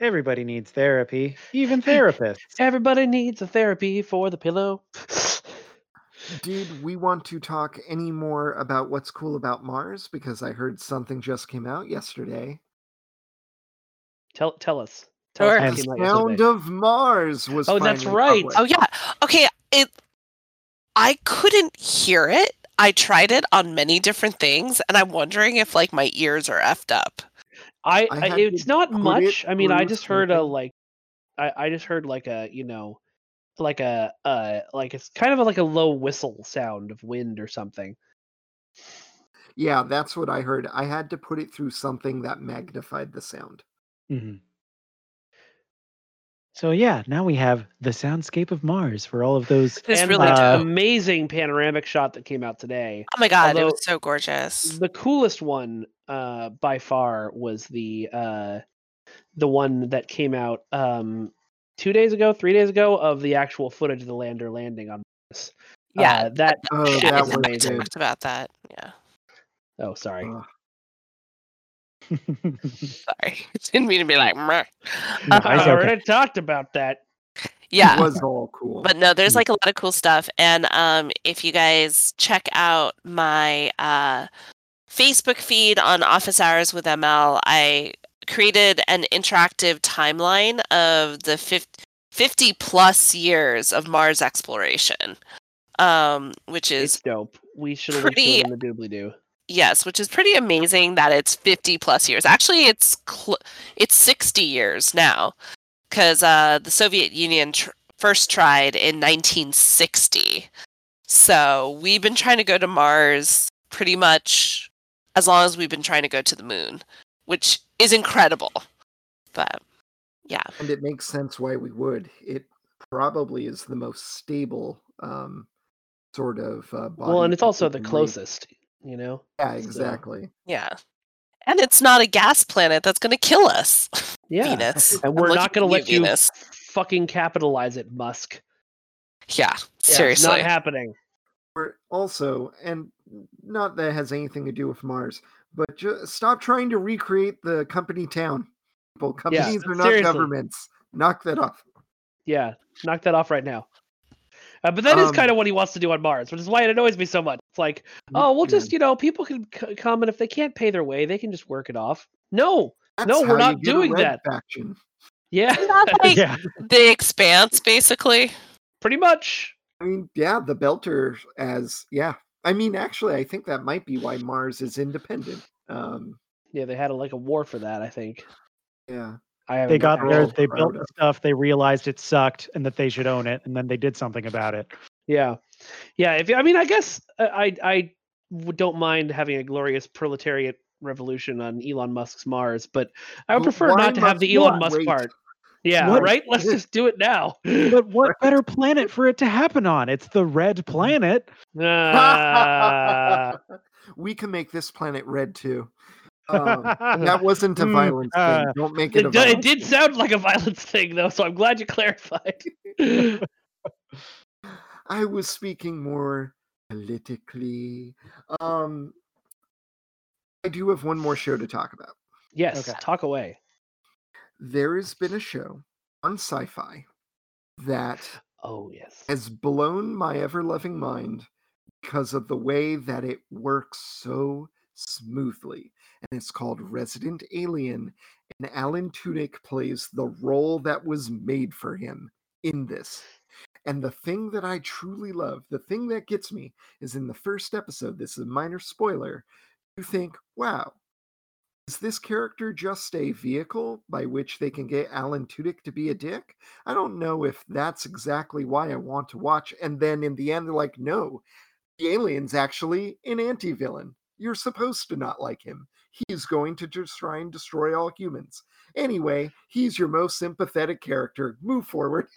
Speaker 4: Everybody needs therapy, even therapists.
Speaker 1: Everybody needs a therapy for the pillow.
Speaker 3: Did we want to talk any more about what's cool about Mars? Because I heard something just came out yesterday.
Speaker 1: tell tell us. Tell us
Speaker 3: The Sound of Mars was.
Speaker 1: Oh, that's right.
Speaker 3: published.
Speaker 2: Oh yeah. Okay, it I couldn't hear it. I tried it on many different things and I'm wondering if like my ears are effed up.
Speaker 1: I,
Speaker 3: I
Speaker 1: it's not
Speaker 3: put it
Speaker 1: much. I mean, I just heard a like, I I just heard like a you know, like a uh like it's kind of a, like a low whistle sound of wind or something.
Speaker 3: Yeah, that's what I heard. I had to put it through something that magnified the sound.
Speaker 4: Mhm. So yeah, now we have the soundscape of Mars for all of those.
Speaker 2: It's
Speaker 1: and
Speaker 2: really
Speaker 4: Uh,
Speaker 1: amazing panoramic shot that came out today.
Speaker 2: Oh my god, it was so gorgeous.
Speaker 1: The coolest one uh by far was the uh the one that came out um 2 days ago, 3 days ago of the actual footage of the lander landing on Mars.
Speaker 2: Yeah,
Speaker 1: Uh, that
Speaker 3: Oh,
Speaker 1: shit
Speaker 3: that
Speaker 1: is
Speaker 3: was
Speaker 1: amazing.
Speaker 3: good.
Speaker 2: talked about that. Yeah.
Speaker 1: Oh, sorry.
Speaker 3: Ugh.
Speaker 2: Sorry. Didn't mean to be like Meh. Uh,
Speaker 1: I
Speaker 4: it's okay.
Speaker 1: already talked about that.
Speaker 2: Yeah.
Speaker 3: It was all cool.
Speaker 2: But no, there's like a lot of cool stuff. And um, if you guys check out my uh, Facebook feed on Office Hours with ML, I created an interactive timeline of the 50, 50 plus years of Mars exploration, um, which is
Speaker 1: It's dope. We should have
Speaker 2: pretty-
Speaker 1: it in the doobly doo.
Speaker 2: Yes, which is pretty amazing that it's 50 plus years. Actually, it's cl- it's 60 years now because uh, the Soviet Union tr- first tried in 1960. So we've been trying to go to Mars pretty much as long as we've been trying to go to the moon, which is incredible. But yeah,
Speaker 3: and it makes sense why we would. It probably is the most stable um, sort of. Uh,
Speaker 1: Well, and it's also the
Speaker 3: can reach.
Speaker 1: Closest, you know?
Speaker 3: Yeah,
Speaker 1: so-
Speaker 3: exactly.
Speaker 2: yeah. And it's not a gas planet that's going to kill us,
Speaker 1: Yeah.
Speaker 2: Venus.
Speaker 1: And
Speaker 2: I'm
Speaker 1: we're not going to let you
Speaker 2: Venus.
Speaker 1: fucking capitalize it, Musk.
Speaker 2: Yeah,
Speaker 1: Yeah,
Speaker 2: seriously.
Speaker 1: It's not happening.
Speaker 3: We're also, and not that it has anything to do with Mars, but just stop trying to recreate the company town. People,
Speaker 1: Yeah,
Speaker 3: companies are not
Speaker 1: seriously.
Speaker 3: governments. Knock that off.
Speaker 1: Yeah, knock that off right now. Uh, but that is
Speaker 3: Um,
Speaker 1: kind of what he wants to do on Mars, which is why it annoys me so much. It's like, oh, we'll just, you know, people can c- come and if they can't pay their way, they can just work it off. No,
Speaker 3: That's
Speaker 1: No, we're not doing that.
Speaker 3: Faction.
Speaker 1: yeah,
Speaker 2: Not like
Speaker 4: yeah.
Speaker 2: the expanse, basically.
Speaker 1: pretty much.
Speaker 3: I mean, yeah, the Belter as yeah. I mean, actually, I think that might be why Mars is independent. Um,
Speaker 1: Yeah, they had a, like a war for that. I think.
Speaker 3: yeah,
Speaker 1: I haven't
Speaker 4: They got
Speaker 1: looked
Speaker 3: they're
Speaker 4: there,
Speaker 1: at
Speaker 3: all
Speaker 1: it.
Speaker 4: they
Speaker 3: proud
Speaker 4: built the stuff, they realized it sucked and that they should own it, and then they did something about it.
Speaker 1: Yeah, yeah. If I mean, I guess I I I w- don't mind having a glorious proletariat revolution on Elon Musk's Mars, but I would prefer
Speaker 3: why
Speaker 1: not to have the Elon Musk
Speaker 3: wait?
Speaker 1: part. Yeah,
Speaker 4: What-
Speaker 1: right. Let's just do it now.
Speaker 4: But what better planet for it to happen on? It's the red planet.
Speaker 1: Ah.
Speaker 3: we can make this planet red too. Um, that wasn't a
Speaker 4: Mm,
Speaker 3: violence thing.
Speaker 4: uh,
Speaker 3: Don't make it a
Speaker 1: It, do- it
Speaker 3: violence.
Speaker 1: did sound like a violence thing, though, so I'm glad you clarified.
Speaker 3: I was speaking more politically. Um, I do have one more show to talk about.
Speaker 1: yes,
Speaker 4: Okay.
Speaker 1: talk away.
Speaker 3: There has been a show on sci-fi that
Speaker 1: Oh yes.
Speaker 3: has blown my ever-loving mind because of the way that it works so smoothly. And it's called Resident Alien, and Alan Tudyk plays the role that was made for him in this. And the thing that I truly love, the thing that gets me, is in the first episode, this is a minor spoiler, you think, wow, is this character just a vehicle by which they can get Alan Tudyk to be a dick? I don't know if that's exactly why I want to watch. And then in the end, they're like, no, the alien's actually an anti villain. You're supposed to not like him. He's going to just try and destroy all humans. Anyway, he's your most sympathetic character. Move forward.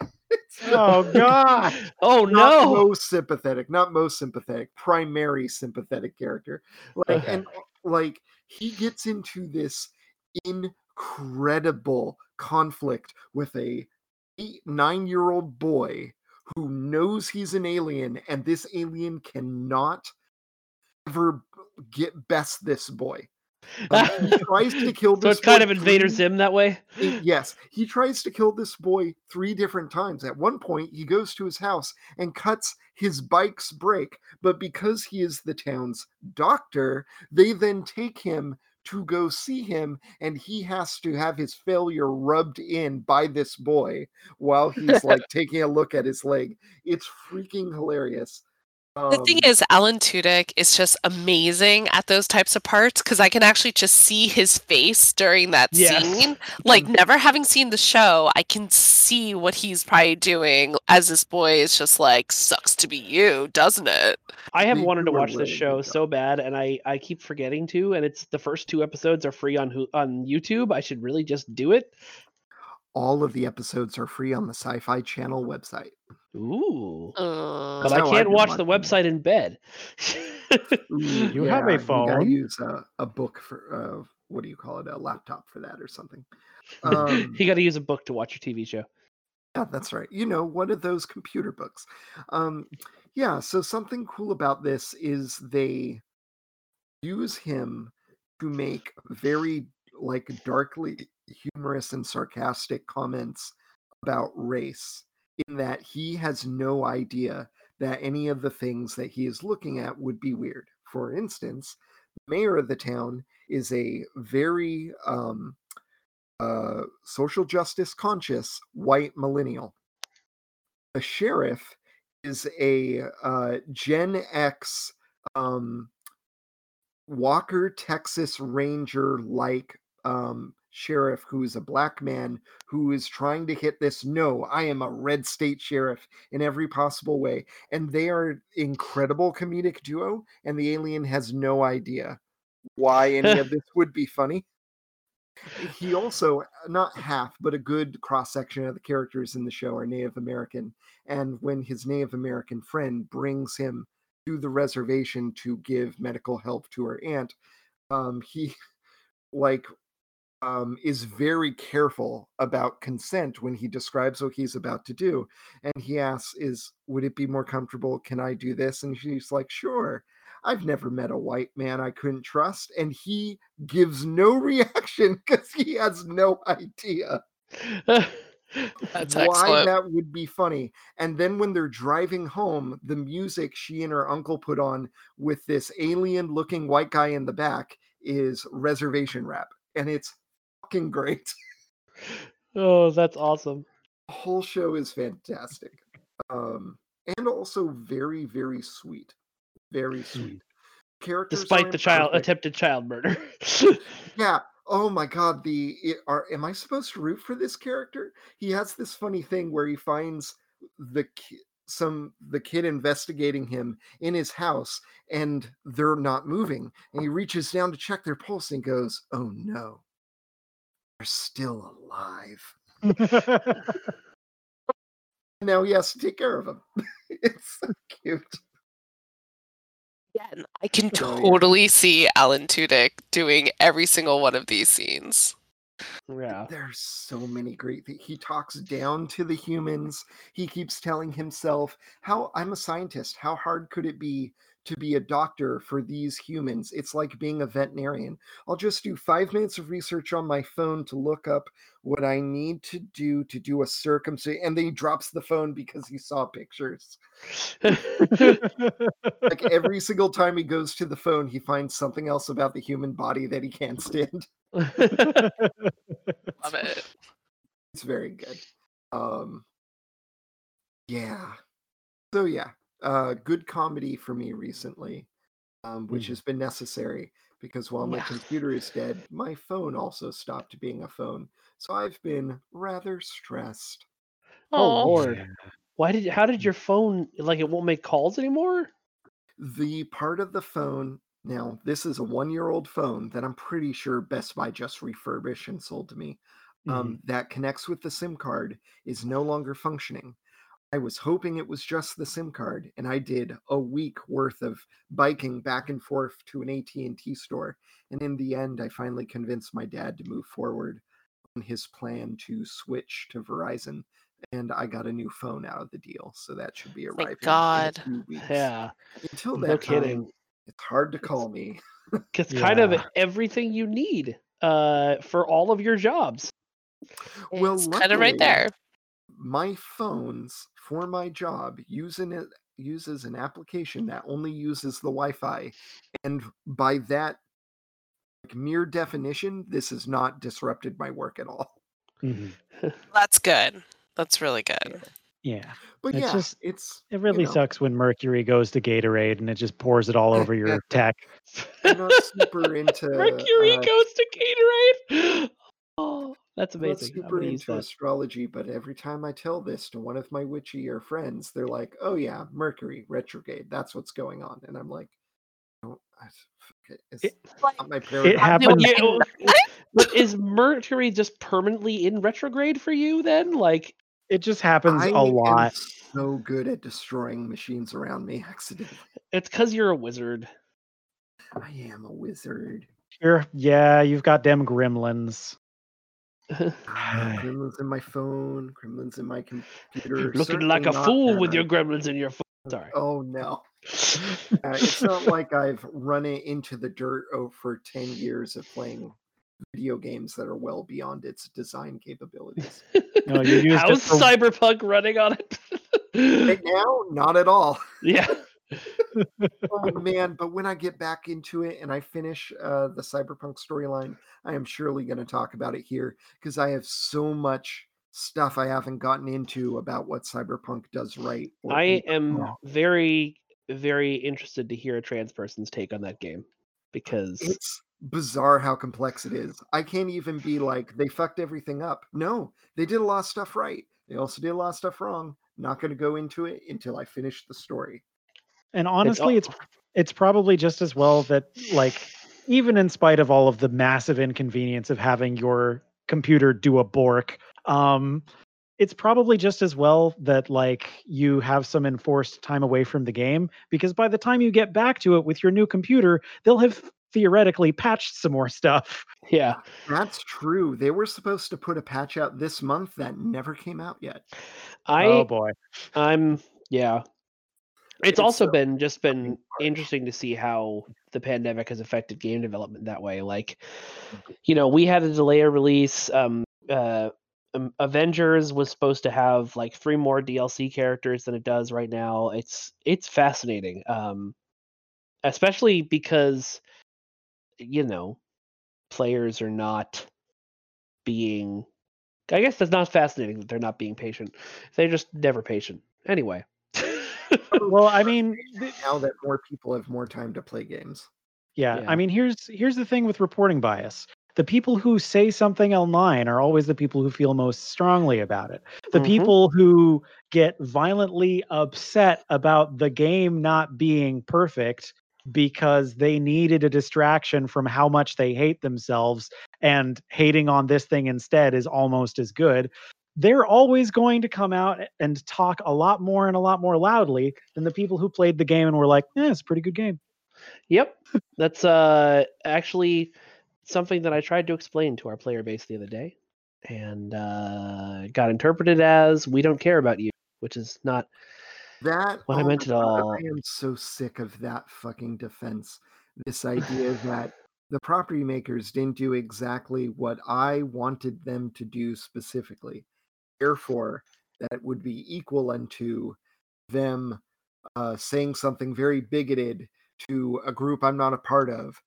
Speaker 4: Oh god.
Speaker 1: Oh
Speaker 3: not
Speaker 1: no.
Speaker 3: most sympathetic, not most sympathetic, primary sympathetic character. Like
Speaker 1: Okay.
Speaker 3: and uh, like he gets into this incredible conflict with a eight, nine year old boy who knows he's an alien, and this alien cannot ever get best this boy. Um, he tries to kill
Speaker 1: so it's kind of Invader
Speaker 3: three-
Speaker 1: Zim that way.
Speaker 3: yes, he tries to kill this boy three different times. At one point, he goes to his house and cuts his bike's brake, but because he is the town's doctor, they then take him to go see him, and he has to have his failure rubbed in by this boy while he's like taking a look at his leg. It's freaking hilarious.
Speaker 2: The thing
Speaker 3: Um,
Speaker 2: is, Alan Tudyk is just amazing at those types of parts because I can actually just see his face during that
Speaker 1: Yes.
Speaker 2: scene. Like, never having seen the show, I can see what he's probably doing as this boy is just like, sucks to be you, doesn't it?
Speaker 1: I have
Speaker 3: They
Speaker 1: wanted to
Speaker 3: do a
Speaker 1: watch this show so bad, and I I keep forgetting to. And it's the first two episodes are free on Hu- on YouTube. I should really just do it.
Speaker 3: All of the episodes are free on the Sci Fi Channel website.
Speaker 1: Ooh.
Speaker 2: Uh,
Speaker 1: But I can't watch the
Speaker 3: watching it.
Speaker 1: website in bed.
Speaker 3: Ooh,
Speaker 4: You have a phone.
Speaker 3: You gotta use a, a book for uh, what do you call it? A laptop for that or something. Um,
Speaker 1: you got to use a book to watch your TV show.
Speaker 3: yeah, that's right. You know, one of those computer books. Um, yeah. So something cool about this is they use him to make very like darkly humorous and sarcastic comments about race in that he has no idea that any of the things that he is looking at would be weird. For instance, the mayor of the town is a very um, uh, social justice conscious white millennial. The sheriff is a uh, Gen X um, Walker, Texas Ranger like um, sheriff who is a black man who is trying to hit this no, I am a red state sheriff in every possible way. And they are incredible comedic duo, and the alien has no idea why any of this would be funny. He also, not half, but a good cross section of the characters in the show are Native American. And when his Native American friend brings him to the reservation to give medical help to her aunt, um, he like um, is very careful about consent when he describes what he's about to do. And he asks, "Is would it be more comfortable? Can I do this?" And she's like, "Sure." I've never met a white man I couldn't trust. And he gives no reaction because he has no idea
Speaker 2: That's
Speaker 3: why
Speaker 2: excellent.
Speaker 3: that would be funny. And then when they're driving home, the music she and her uncle put on with this alien looking white guy in the back is reservation rap. And it's fucking great.
Speaker 1: oh, that's awesome.
Speaker 3: The whole show is fantastic. Um, and also very, very sweet. Very sweet. Characters
Speaker 1: Despite the child
Speaker 3: imperfect.
Speaker 1: attempted child murder.
Speaker 3: Yeah. Oh my god, the it, are am I supposed to root for this character? He has this funny thing where he finds the ki- some the kid investigating him in his house and they're not moving and he reaches down to check their pulse and goes, "Oh no. They're still alive." Now he has to take care of them. it's so cute.
Speaker 2: Yeah, and I can
Speaker 3: Oh, yeah.
Speaker 2: totally see Alan Tudyk doing every single one of these scenes.
Speaker 1: yeah.
Speaker 3: There's so many great things. He talks down to the humans. He keeps telling himself, How I'm a scientist. How hard could it be to be a doctor for these humans? It's like being a veterinarian. I'll just do five minutes of research on my phone to look up what I need to do to do a circumcision. And then he drops the phone because he saw pictures. Like every single time he goes to the phone, he finds something else about the human body that he can't stand.
Speaker 2: Love it.
Speaker 3: It's very good. Um yeah. So yeah, uh good comedy for me recently, um, which
Speaker 4: Mhm.
Speaker 3: has been necessary because while my
Speaker 1: Yeah.
Speaker 3: computer is dead, my phone also stopped being a phone. So I've been rather stressed.
Speaker 1: oh
Speaker 2: Aw.
Speaker 1: lord. Why did how did your phone like it won't make calls anymore?
Speaker 3: The part of the phone now, this is a one-year-old phone that I'm pretty sure Best Buy just refurbished and sold to me. Um, that connects with the SIM card is no longer functioning. I was hoping it was just the SIM card, and I did a week worth of biking back and forth to an AT&T store. And in the end, I finally convinced my dad to move forward on his plan to switch to Verizon, and I got a new phone out of the deal. So that should be
Speaker 2: Thank
Speaker 3: arriving
Speaker 2: God.
Speaker 3: in a few weeks.
Speaker 1: Yeah.
Speaker 3: Until that
Speaker 1: No
Speaker 3: time,
Speaker 1: kidding.
Speaker 3: it's hard to call me.
Speaker 1: It's kind of everything you need uh for all of your jobs.
Speaker 3: Well,
Speaker 2: it's kind of right there.
Speaker 3: My phones for my job using it uses an application that only uses the Wi-Fi, and by that like, mere definition, this has not disrupted my work at all.
Speaker 4: Mhm.
Speaker 2: That's good. That's really good.
Speaker 4: Yeah.
Speaker 3: But
Speaker 4: It's
Speaker 3: yeah,
Speaker 4: just-
Speaker 3: it's
Speaker 4: It really
Speaker 3: know.
Speaker 4: sucks when Mercury goes to Gatorade and it just pours it all over your tech.
Speaker 3: I'm not super into
Speaker 1: Mercury
Speaker 3: uh,
Speaker 1: goes to Gatorade. Oh, that's
Speaker 3: I'm not
Speaker 1: amazing. I'm
Speaker 3: super
Speaker 1: gonna
Speaker 3: into
Speaker 1: that.
Speaker 3: astrology, but every time I tell this to one of my witchier friends, they're like, "Oh yeah, Mercury retrograde. That's what's going on," and I'm like, "No, I, okay, it's
Speaker 4: It-
Speaker 3: not my
Speaker 4: It happens.
Speaker 1: Oh, but is Mercury just permanently in retrograde for you then? Like,
Speaker 4: It just happens
Speaker 3: I
Speaker 4: a
Speaker 3: am
Speaker 4: lot.
Speaker 3: so good at destroying machines around me accidentally.
Speaker 1: it's because you're a wizard.
Speaker 3: I am a wizard.
Speaker 4: You're, yeah, you've got them gremlins.
Speaker 3: Gremlins in my phone, gremlins in my computer.
Speaker 1: Looking like a
Speaker 3: not
Speaker 1: fool with your gremlins in your phone. Sorry.
Speaker 3: Oh no. Uh, it's not like I've run it into the dirt over 10 years of playing video games that are well beyond its design capabilities.
Speaker 4: No, you used it
Speaker 1: How's
Speaker 4: for-
Speaker 1: Cyberpunk running on
Speaker 3: Right
Speaker 1: it?
Speaker 3: now, not at all.
Speaker 1: yeah.
Speaker 3: Oh man, but when I get back into it and I finish uh, the Cyberpunk storyline, I am surely going to talk about it here because I have so much stuff I haven't gotten into about what Cyberpunk does right. or
Speaker 1: I am
Speaker 3: wrong.
Speaker 1: very, very interested to hear a trans person's take on that game because
Speaker 3: It's bizarre how complex it is. I can't even be like they fucked everything up. No, they did a lot of stuff right. They also did a lot of stuff wrong. Not going to go into it until I finish the story.
Speaker 4: And
Speaker 1: al-
Speaker 4: honestly, it's it's probably just as well that like even in spite of all of the massive inconvenience of having your computer do a bork, um, it's probably just as well that like you have some enforced time away from the game because by the time you get back to it with your new computer, they'll have theoretically patched some more stuff.
Speaker 1: yeah.
Speaker 3: That's true. They were supposed to put a patch out this month that never came out yet.
Speaker 1: I
Speaker 4: oh boy.
Speaker 1: I'm yeah. It's, also
Speaker 3: so
Speaker 1: been just been interesting to see how the pandemic has affected game development that way. Like, you know, we had a delay a release. Um, uh, um, Avengers was supposed to have like three more DLC characters than it does right now. It's it's fascinating, um, especially because you know players are not being. I guess that's not fascinating that they're not being patient. They're just never patient. Anyway.
Speaker 4: Well, I mean,
Speaker 3: now that more people have more time to play games.
Speaker 4: yeah,
Speaker 1: Yeah.
Speaker 4: I mean, here's here's the thing with reporting bias. The people who say something online are always the people who feel most strongly about it. The
Speaker 1: Mhm.
Speaker 4: people who get violently upset about the game not being perfect because they needed a distraction from how much they hate themselves and hating on this thing instead is almost as good. They're always going to come out and talk a lot more and a lot more loudly than the people who played the game and were like, "Yeah, it's a pretty good game."
Speaker 1: Yep. That's uh actually something that I tried to explain to our player base the other day and uh got interpreted as we don't care about you, which is not
Speaker 3: That
Speaker 1: What I meant
Speaker 3: my
Speaker 1: at all.
Speaker 3: I am so sick of that fucking defense. This idea that the property makers didn't do exactly what I wanted them to do specifically. Therefore, that would be equal unto them uh, saying something very bigoted to a group I'm not a part of,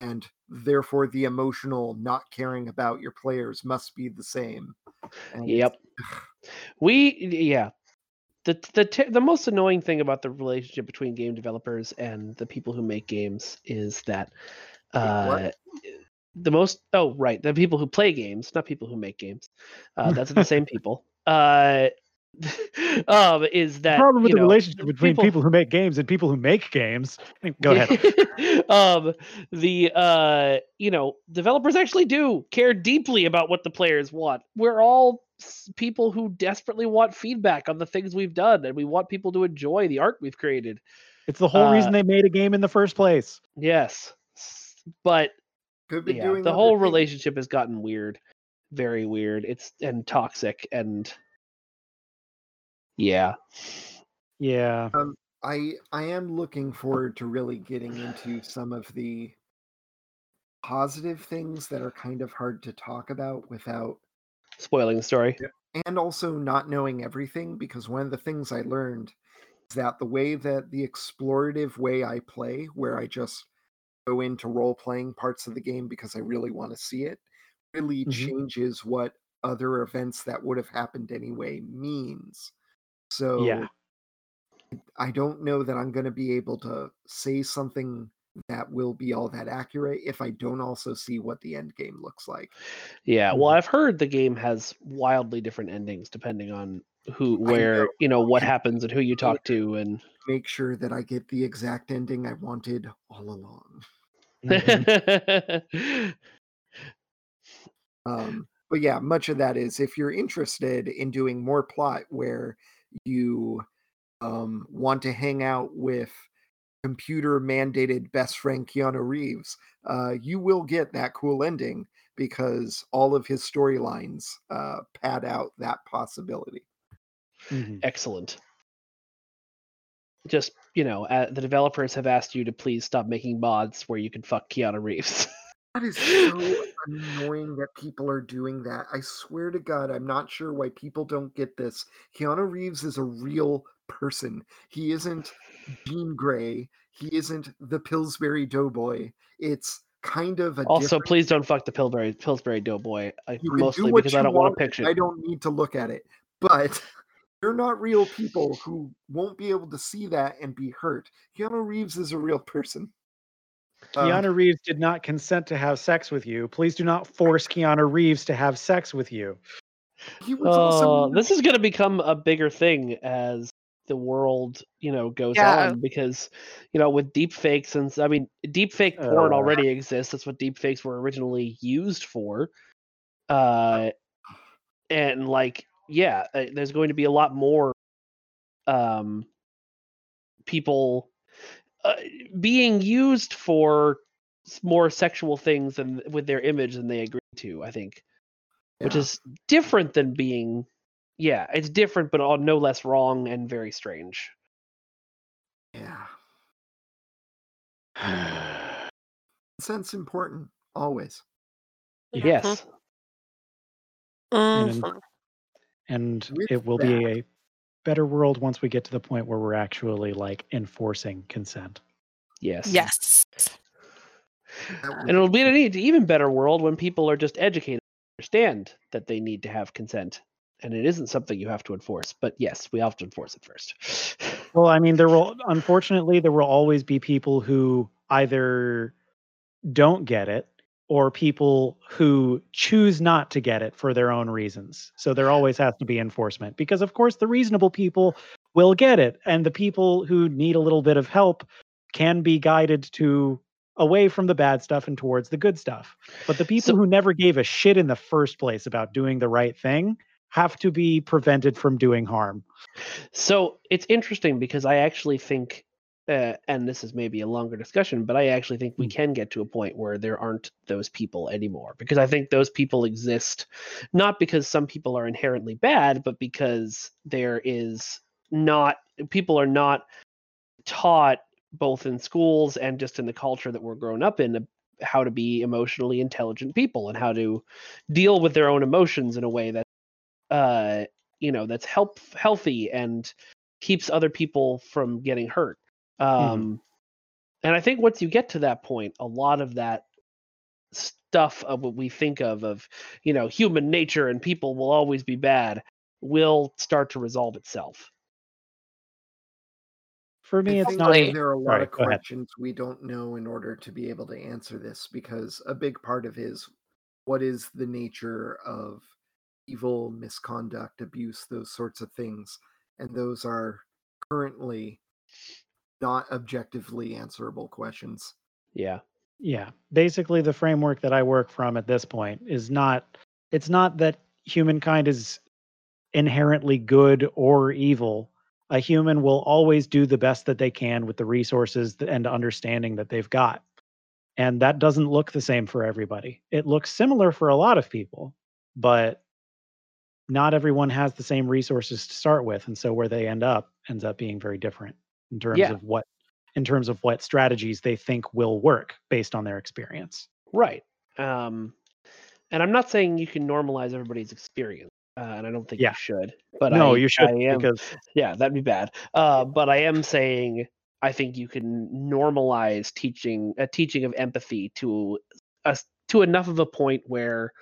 Speaker 3: and therefore the emotional not caring about your players must be the same. And
Speaker 1: Yep. We yeah. The the t- the most annoying thing about the relationship between game developers and the people who make games is that uh the most oh right, the people who play games, not people who make games. Uh that's the same people. Uh um is that
Speaker 4: the problem with the
Speaker 1: know,
Speaker 4: relationship between people, who make games and people who make games. Go ahead.
Speaker 1: um the uh you know developers actually do care deeply about what the players want we're all people who desperately want feedback on the things we've done and we want people to enjoy the art we've created
Speaker 4: It's the whole
Speaker 1: Uh,
Speaker 4: reason they made a game in the first place.
Speaker 1: yes but
Speaker 3: could be
Speaker 1: yeah
Speaker 3: doing
Speaker 1: the whole
Speaker 3: things.
Speaker 1: relationship has gotten weird very weird it's and toxic and yeah
Speaker 4: Yeah.
Speaker 3: Um, I I am looking forward to really getting into some of the positive things that are kind of hard to talk about without
Speaker 1: spoiling the story
Speaker 3: and also not knowing everything because one of the things I learned is that the way that the explorative way I play where I just go into role playing parts of the game because I really want to see it really
Speaker 4: Mhm.
Speaker 3: changes what other events that would have happened anyway means. So
Speaker 4: Yeah.
Speaker 3: I don't know that I'm going to be able to say something that will be all that accurate if I don't also see what the end game looks like.
Speaker 1: Yeah, well,
Speaker 4: Mhm.
Speaker 1: I've heard the game has wildly different endings depending on who, where,
Speaker 3: know.
Speaker 1: you know, what happens and who you talk to, and
Speaker 3: Make sure that I get the exact ending I wanted all along.
Speaker 4: Mhm.
Speaker 3: Um, but yeah, much of that is if you're interested in doing more plot where you um, want to hang out with computer mandated best friend Keanu Reeves, uh, you will get that cool ending because all of his storylines uh, pad out that possibility.
Speaker 4: Mhm.
Speaker 1: excellent. Just you know, uh, the developers have asked you to please stop making mods where you can fuck Keanu Reeves.
Speaker 3: That is so annoying that people are doing that. I swear to God, I'm not sure why people don't get this. Keanu Reeves is a real person. He isn't Jean Grey. He isn't the Pillsbury Doughboy. It's kind of a
Speaker 1: also,
Speaker 3: different-
Speaker 1: please don't fuck the Pillsbury Pillsbury Doughboy. I,
Speaker 3: you do
Speaker 1: mostly because I don't want
Speaker 3: want
Speaker 1: to picture.
Speaker 3: I don't need to look at it. But you're not real people who won't be able to see that and be hurt. Keanu Reeves is a real person. Uh,
Speaker 4: Keanu Reeves did not consent to have sex with you. Please do not force Keanu Reeves to have sex with you.
Speaker 3: he was also
Speaker 1: Oh,
Speaker 3: in the
Speaker 1: this is going to become a bigger thing as the world, you know, goes
Speaker 2: Yeah.
Speaker 1: on because, you know, with deep fakes and i mean, deep fake porn
Speaker 4: Uh.
Speaker 1: already exists. That's what deep fakes were originally used for. Uh, and like, yeah, uh, there's going to be a lot more, um, people uh, being used for more sexual things than with their image than they agreed to. I think which is different than being yeah it's different but all no less wrong and very strange
Speaker 3: Yeah. Sense important, always.
Speaker 1: Yes.
Speaker 4: And-
Speaker 2: Mhm.
Speaker 4: And
Speaker 3: With
Speaker 4: it will
Speaker 3: that-
Speaker 4: be a better world once we get to the point where we're actually like enforcing consent.
Speaker 1: Yes.
Speaker 2: Yes.
Speaker 1: And it'll be an e- even better world when people are just educated, understand that they need to have consent, and it isn't something you have to enforce. But yes, we have to enforce it first.
Speaker 4: Well, I mean, there will unfortunately there will always be people who either don't get it or people who choose not to get it for their own reasons. So there always has to be enforcement because of course the reasonable people will get it and the people who need a little bit of help can be guided to away from the bad stuff and towards the good stuff. But the people
Speaker 1: So-
Speaker 4: who never gave a shit in the first place about doing the right thing have to be prevented from doing harm.
Speaker 1: So it's interesting because I actually think, uh, and this is maybe a longer discussion, but I actually think we
Speaker 4: Mm.
Speaker 1: can get to a point where there aren't those people anymore because I think those people exist not because some people are inherently bad, but because there is not, people are not taught both in schools and just in the culture that we're grown up in how to be emotionally intelligent people and how to deal with their own emotions in a way that uh you know that's help healthy and keeps other people from getting hurt um and i think once you get to that point a lot of that stuff of what we think of of you know human nature and people will always be bad will start to resolve itself
Speaker 4: For me, it's not.
Speaker 2: Like-
Speaker 3: there are a lot
Speaker 4: Sorry,
Speaker 3: of
Speaker 4: go ahead.
Speaker 3: questions we don't know in order to be able to answer this because a big part of is what is the nature of evil, misconduct, abuse, those sorts of things. And those are currently not objectively answerable questions.
Speaker 1: yeah.
Speaker 4: Yeah. Basically the framework that i work from at this point is not it's not that humankind is inherently good or evil. A human will always do the best that they can with the resources and understanding that they've got. And that doesn't look the same for everybody. It looks similar for a lot of people but not everyone has the same resources to start with. And so where they end up ends up being very different in terms
Speaker 1: Yeah.
Speaker 4: of what in terms of what strategies they think will work based on their experience.
Speaker 1: right um and i'm not saying you can normalize everybody's experience uh, and i don't think
Speaker 4: Yeah.
Speaker 1: you should but
Speaker 4: no,
Speaker 1: I,
Speaker 4: you should
Speaker 1: am,
Speaker 4: because
Speaker 1: yeah that'd be bad uh, but i am saying i think you can normalize teaching a teaching of empathy to us to enough of a point where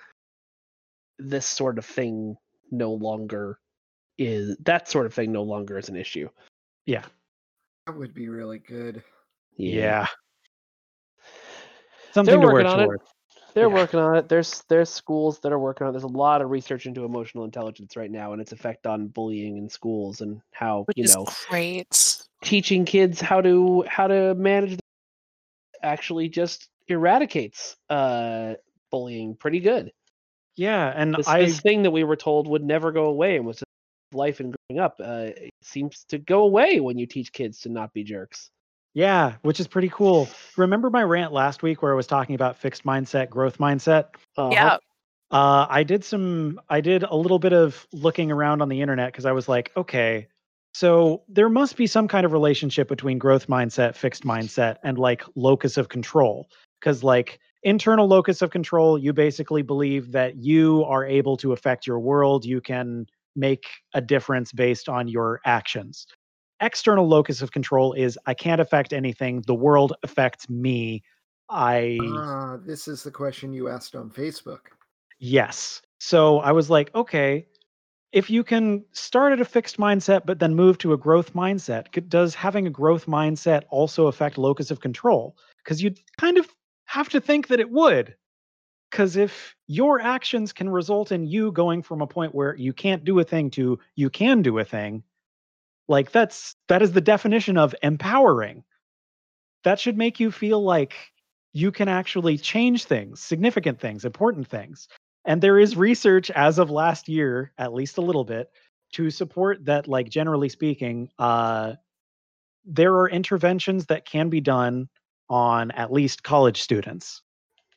Speaker 1: this sort of thing no longer is that sort of thing no longer is an issue
Speaker 4: yeah,
Speaker 3: That would be really good.
Speaker 4: yeah. Something
Speaker 1: They're
Speaker 4: to work
Speaker 1: working on it. They're
Speaker 4: Yeah.
Speaker 1: working on it. There's there's schools that are working on it. There's a lot of research into emotional intelligence right now and its effect on bullying in schools and how
Speaker 2: Which
Speaker 1: you know
Speaker 2: great.
Speaker 1: teaching kids how to how to manage actually just eradicates uh bullying pretty good.
Speaker 4: Yeah, and
Speaker 1: This,
Speaker 4: I
Speaker 1: this thing that we were told would never go away and was just life and growing up uh, it seems to go away when you teach kids to not be jerks.
Speaker 4: yeah, which is pretty cool. Remember my rant last week where I was talking about fixed mindset, growth mindset?
Speaker 1: Uh-huh.
Speaker 2: Yeah.
Speaker 4: Uh, I did some, I did a little bit of looking around on the internet because I was like, okay, so there must be some kind of relationship between growth mindset, fixed mindset, and like locus of control. Because, like, internal locus of control, you basically believe that you are able to affect your world. You can make a difference based on your actions. External locus of control is I can't affect anything. The world affects me. I.
Speaker 3: Ah, this is the question you asked on Facebook.
Speaker 4: Yes. So I was like, okay, if you can start at a fixed mindset but then move to a growth mindset, does having a growth mindset also affect locus of control? Because you'd kind of have to think that it would. Because if your actions can result in you going from a point where you can't do a thing to you can do a thing, like that's that is the definition of empowering. That should make you feel like you can actually change things, significant things, important things. And there is research as of last year, at least a little bit, to support that, like generally speaking, uh, there are interventions that can be done on at least college students,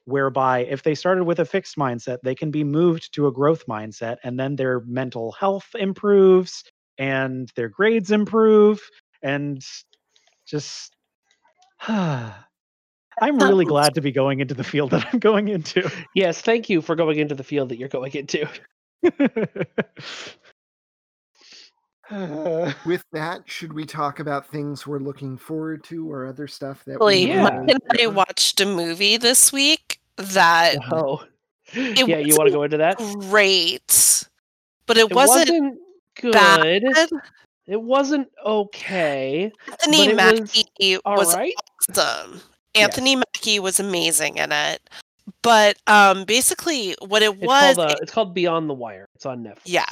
Speaker 4: whereby if they started with a fixed mindset, they can be moved to a growth mindset, and then their mental health improves and their grades improve. And just I'm really glad to be going into the field that I'm going into.
Speaker 1: Yes, thank you for going into the field that you're going into.
Speaker 3: With that, should we talk about things we're looking forward to or other stuff that
Speaker 2: Actually,
Speaker 3: we
Speaker 1: Yeah.
Speaker 2: Mike I watched a movie this week that
Speaker 1: Oh,
Speaker 2: It
Speaker 1: yeah, you want to go into that?
Speaker 2: great, but it,
Speaker 1: It
Speaker 2: wasn't,
Speaker 1: wasn't good.
Speaker 2: bad.
Speaker 1: It wasn't okay.
Speaker 2: Anthony
Speaker 1: it was
Speaker 2: Mackie was
Speaker 1: right.
Speaker 2: awesome. Anthony Mackie was amazing in it. But um basically what it
Speaker 1: It's
Speaker 2: was
Speaker 1: called uh, it's called Beyond the Wire. It's on Netflix.
Speaker 2: yeah.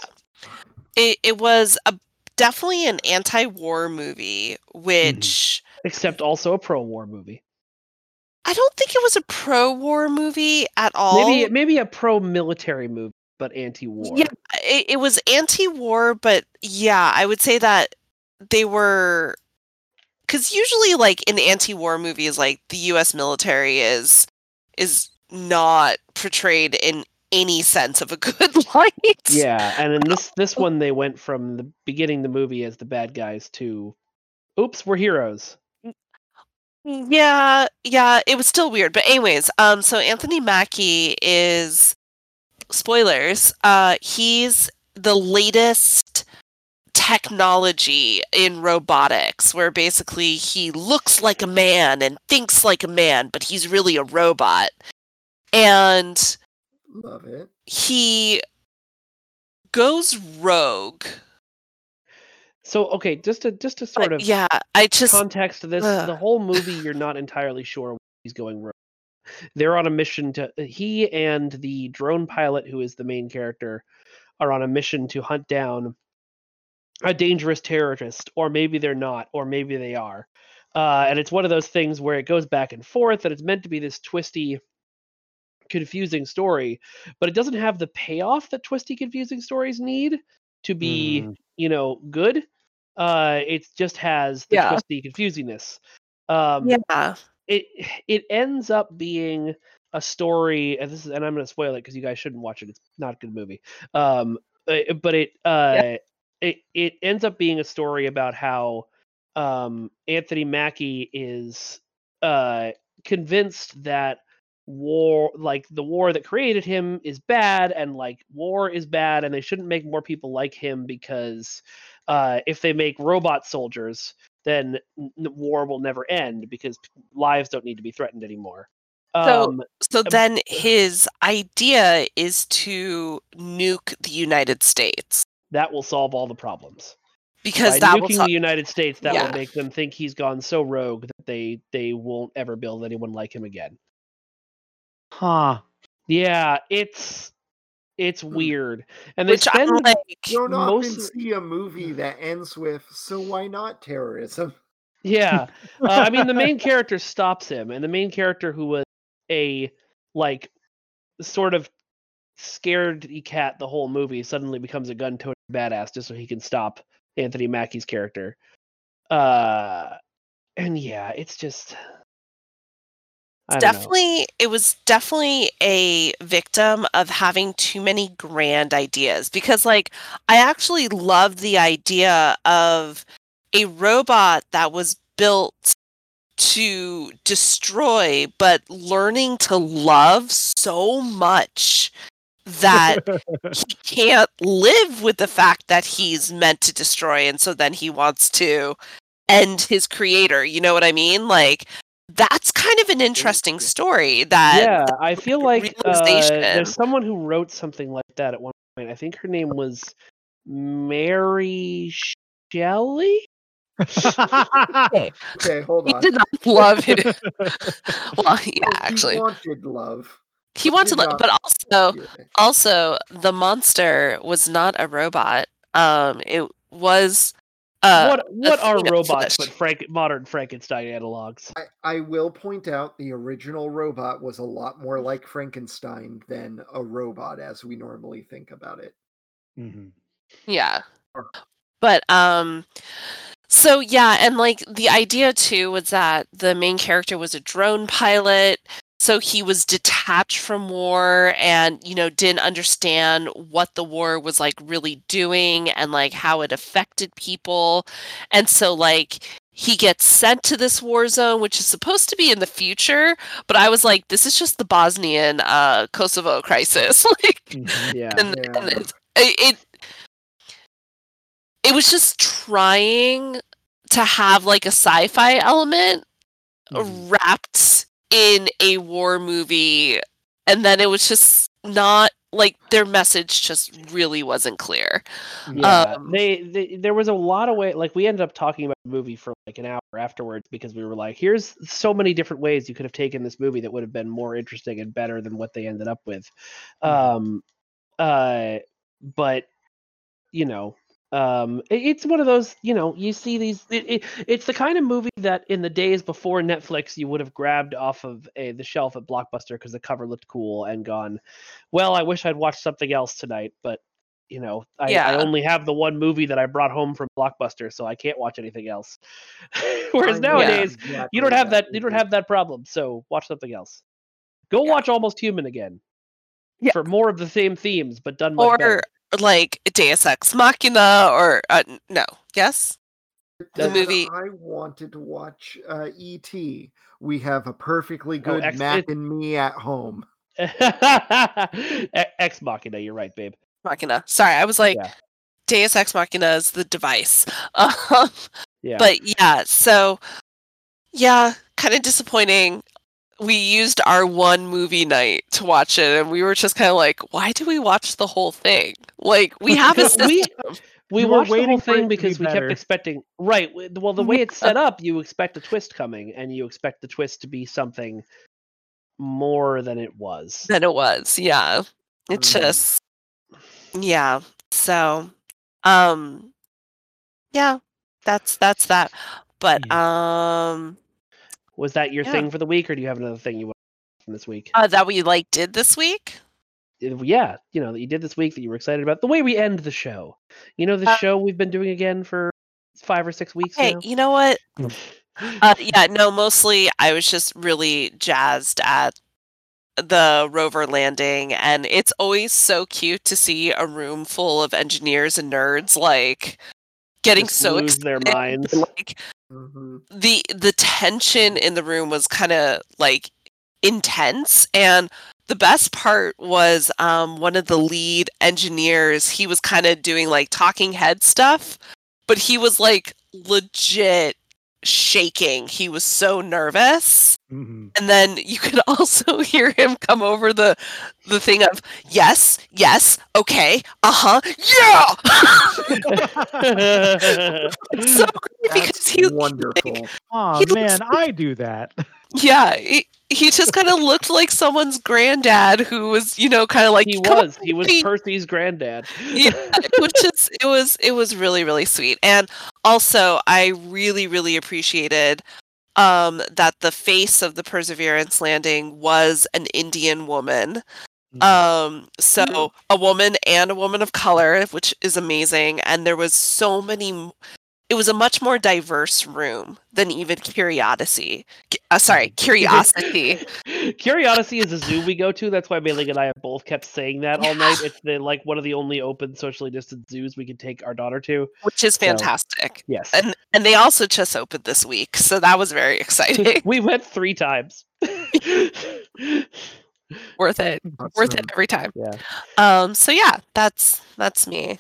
Speaker 2: It it was a definitely an anti-war movie mm-hmm. which
Speaker 1: Except also a pro-war movie.
Speaker 2: I don't think it was a pro-war movie at all.
Speaker 1: Maybe maybe a pro-military movie, but anti-war.
Speaker 2: Yeah, it, it was anti-war, but yeah, I would say that they were because usually, like in anti-war movies, like the U.S. military is is not portrayed in any sense of a good light.
Speaker 1: Yeah, and in this this one they went from the beginning of the movie as the bad guys to oops, we're heroes.
Speaker 2: Yeah, yeah, it was still weird. But anyways, um so Anthony Mackie is spoilers, uh he's the latest technology in robotics where basically he looks like a man and thinks like a man, but he's really a robot. And
Speaker 3: Love it.
Speaker 2: he goes rogue.
Speaker 1: So okay, just to just to sort
Speaker 2: But
Speaker 1: of
Speaker 2: yeah, I just
Speaker 1: context to this,
Speaker 2: Ugh.
Speaker 1: the whole movie you're not entirely sure where he's going rogue. They're on a mission to he and the drone pilot who is the main character are on a mission to hunt down a dangerous terrorist or maybe they're not or maybe they are. Uh, and it's one of those things where it goes back and forth that it's meant to be this twisty confusing story, but it doesn't have the payoff that twisty confusing stories need to be,
Speaker 4: Mm.
Speaker 1: you know, good. Uh it just has the
Speaker 2: Yeah.
Speaker 1: twisty confusingness. Um
Speaker 2: yeah.
Speaker 1: it it ends up being a story and this is and I'm going to spoil it because you guys shouldn't watch it. It's not a good movie. Um uh, but it uh it it ends up being a story about how um Anthony Mackie is uh convinced that war like the war that created him is bad and like war is bad and they shouldn't make more people like him because uh if they make robot soldiers then war will never end because p- lives don't need to be threatened anymore
Speaker 2: So-
Speaker 1: um
Speaker 2: So then his idea is to nuke the United States
Speaker 1: that will solve all the problems
Speaker 2: because
Speaker 1: by
Speaker 2: that will
Speaker 1: nuking
Speaker 2: sol-
Speaker 1: the United States, that
Speaker 2: Yeah.
Speaker 1: will make them think he's gone so rogue that they they won't ever build anyone like him again.
Speaker 4: Huh.
Speaker 1: Yeah, it's it's
Speaker 3: Hmm.
Speaker 1: weird, and they
Speaker 2: which I'm like,
Speaker 3: You don't often
Speaker 1: most
Speaker 3: see a movie that ends with "So why not terrorism?"
Speaker 1: yeah. Uh, I mean, the main character stops him, and the main character who was a like sort of scared cat the whole movie suddenly becomes a gun-toting badass just so he can stop Anthony Mackie's character. Uh, and yeah, it's just Don't know.
Speaker 2: definitely it was definitely a victim of having too many grand ideas because like I actually love the idea of a robot that was built to destroy but learning to love so much that he can't live with the fact that he's meant to destroy and so then he wants to end his creator you know what i mean like that's kind of an interesting story that
Speaker 1: yeah, I feel like uh, there's someone who wrote something like that at one point. I think her name was Mary Shelley.
Speaker 3: Okay, hold on.
Speaker 2: he
Speaker 3: on.
Speaker 2: did not love it well yeah
Speaker 3: Oh, he
Speaker 2: actually
Speaker 3: wanted love.
Speaker 2: he wanted
Speaker 3: did
Speaker 2: to
Speaker 3: not-
Speaker 2: but also
Speaker 3: Yeah.
Speaker 2: also the monster was not a robot um it was uh
Speaker 1: what what are robots
Speaker 2: flesh.
Speaker 1: but Frank modern Frankenstein analogs?
Speaker 3: I, I will point out the original robot was a lot more like Frankenstein than a robot as we normally think about it.
Speaker 4: Mhm.
Speaker 2: Yeah. But um so yeah, and like the idea too was that the main character was a drone pilot, so he was detached from war and you know didn't understand what the war was like really doing and like how it affected people. And so like he gets sent to this war zone, which is supposed to be in the future. But I was like, this is just the Bosnian uh, Kosovo crisis. like,
Speaker 4: Mhm.
Speaker 1: Yeah.
Speaker 2: and,
Speaker 3: Yeah.
Speaker 2: and it, it it was just trying to have like a sci-fi element
Speaker 4: Mhm.
Speaker 2: wrapped in a war movie and then it was just not like their message just really wasn't clear
Speaker 1: Yeah,
Speaker 2: Um,
Speaker 1: they, they there was a lot of way like we ended up talking about the movie for like an hour afterwards because we were like, here's so many different ways you could have taken this movie that would have been more interesting and better than what they ended up with. Um uh but you know, um it- it's one of those, you know, you see these it, it, it's the kind of movie that in the days before Netflix you would have grabbed off of a, the shelf at Blockbuster because the cover looked cool and gone, well, I wish I'd watched something else tonight, but you know, I, I only have the one movie that I brought home from Blockbuster, so I can't watch anything else. Whereas
Speaker 3: I know
Speaker 1: nowadays, you
Speaker 3: exactly
Speaker 1: don't have that you don't have that problem. So watch something else. Go
Speaker 2: Yeah.
Speaker 1: watch Almost Human again.
Speaker 2: Yeah.
Speaker 1: For more of the same themes, but done much
Speaker 2: or
Speaker 1: better.
Speaker 2: Like deus ex machina or uh, no yes the movie-
Speaker 3: I wanted to watch uh, E.T. We have a perfectly
Speaker 1: Oh,
Speaker 3: good
Speaker 1: X-
Speaker 3: Mac
Speaker 1: it-
Speaker 3: and me at home.
Speaker 1: Ex Machina, you're right, babe.
Speaker 2: machina sorry i was like
Speaker 1: Yeah.
Speaker 2: deus ex machina is the device um,
Speaker 1: Yeah.
Speaker 2: but yeah so yeah kind of disappointing we used our one movie night to watch it and we were just kind of like why do we watch the whole thing like we have a system
Speaker 1: We- we
Speaker 4: You were
Speaker 1: watched the whole
Speaker 4: waiting
Speaker 1: thing
Speaker 4: to be
Speaker 1: because we kept expecting right. Well, the way it's set up, you expect a twist coming, and you expect the twist to be something more than it was.
Speaker 2: than it was yeah it's
Speaker 3: Mm.
Speaker 2: just yeah so um yeah that's that's that but um
Speaker 1: Was that your
Speaker 2: Yeah.
Speaker 1: thing for the week, or do you have another thing you want from this week?
Speaker 2: uh, that we like did this week
Speaker 1: yeah, you know that you did this week that you were excited about. The way we end the show, you know, the
Speaker 2: Uh,
Speaker 1: show we've been doing again for five or six weeks
Speaker 2: hey
Speaker 1: now.
Speaker 2: you know what uh yeah no mostly i was just really jazzed at the rover landing and it's always so cute to see a room full of engineers and nerds like getting
Speaker 1: Just
Speaker 2: so
Speaker 1: lose their
Speaker 2: excited,
Speaker 1: minds.
Speaker 2: like
Speaker 3: Mhm.
Speaker 2: the the tension in the room was kind of like intense and the best part was um one of the lead engineers he was kind of doing like talking head stuff but he was like legit shaking he was so nervous
Speaker 4: Mhm.
Speaker 2: and then you could also hear him come over the the thing of yes yes okay uh-huh yeah it's so great because
Speaker 3: That's
Speaker 2: he
Speaker 3: wonderful.
Speaker 4: Aw,
Speaker 2: He
Speaker 4: man,
Speaker 2: like-
Speaker 4: I do that.
Speaker 2: Yeah, he, he just kind of looked like someone's granddad who was, you know, kind of like
Speaker 1: he
Speaker 2: "Come on,
Speaker 1: was. He was
Speaker 2: Pete."
Speaker 1: Percy's granddad.
Speaker 2: Yeah, it was it was it was really really sweet, and also I really really appreciated um that the face of the Perseverance landing was an Indian woman. Um, so a woman and a woman of color, which is amazing, and there was so many. It was a much more diverse room than even Curiosity. Cu- Uh, sorry, Curiosity.
Speaker 1: Curiosity is a zoo we go to. That's why Mailing and I have both kept saying that all night. It's the, like one of the only open socially distant zoos we can take our daughter to.
Speaker 2: which is
Speaker 1: So-
Speaker 2: fantastic.
Speaker 1: Yes.
Speaker 2: And and they also just opened this week, so that was very exciting.
Speaker 1: we went three times.
Speaker 2: worth it. Worth it every time.
Speaker 1: yeah.
Speaker 2: Um so yeah, that's that's me.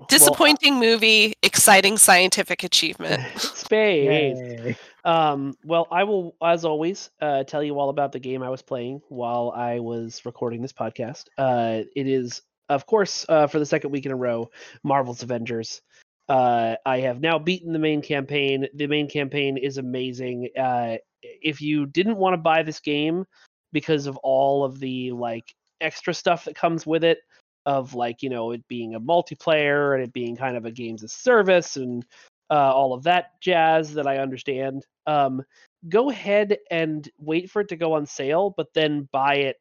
Speaker 1: Well,
Speaker 2: Disappointing movie, exciting scientific achievement.
Speaker 1: Space. Um, well, I will, as always, uh, tell you all about the game I was playing while I was recording this podcast. Uh, it is, of course, uh, for the second week in a row, Marvel's Avengers. Uh, I have now beaten the main campaign. The main campaign is amazing. Uh, if you didn't want to buy this game because of all of the like extra stuff that comes with it, of like you know it being a multiplayer and it being kind of a games of service and uh, all of that jazz that I understand. Um, go ahead and wait for it to go on sale, but then buy it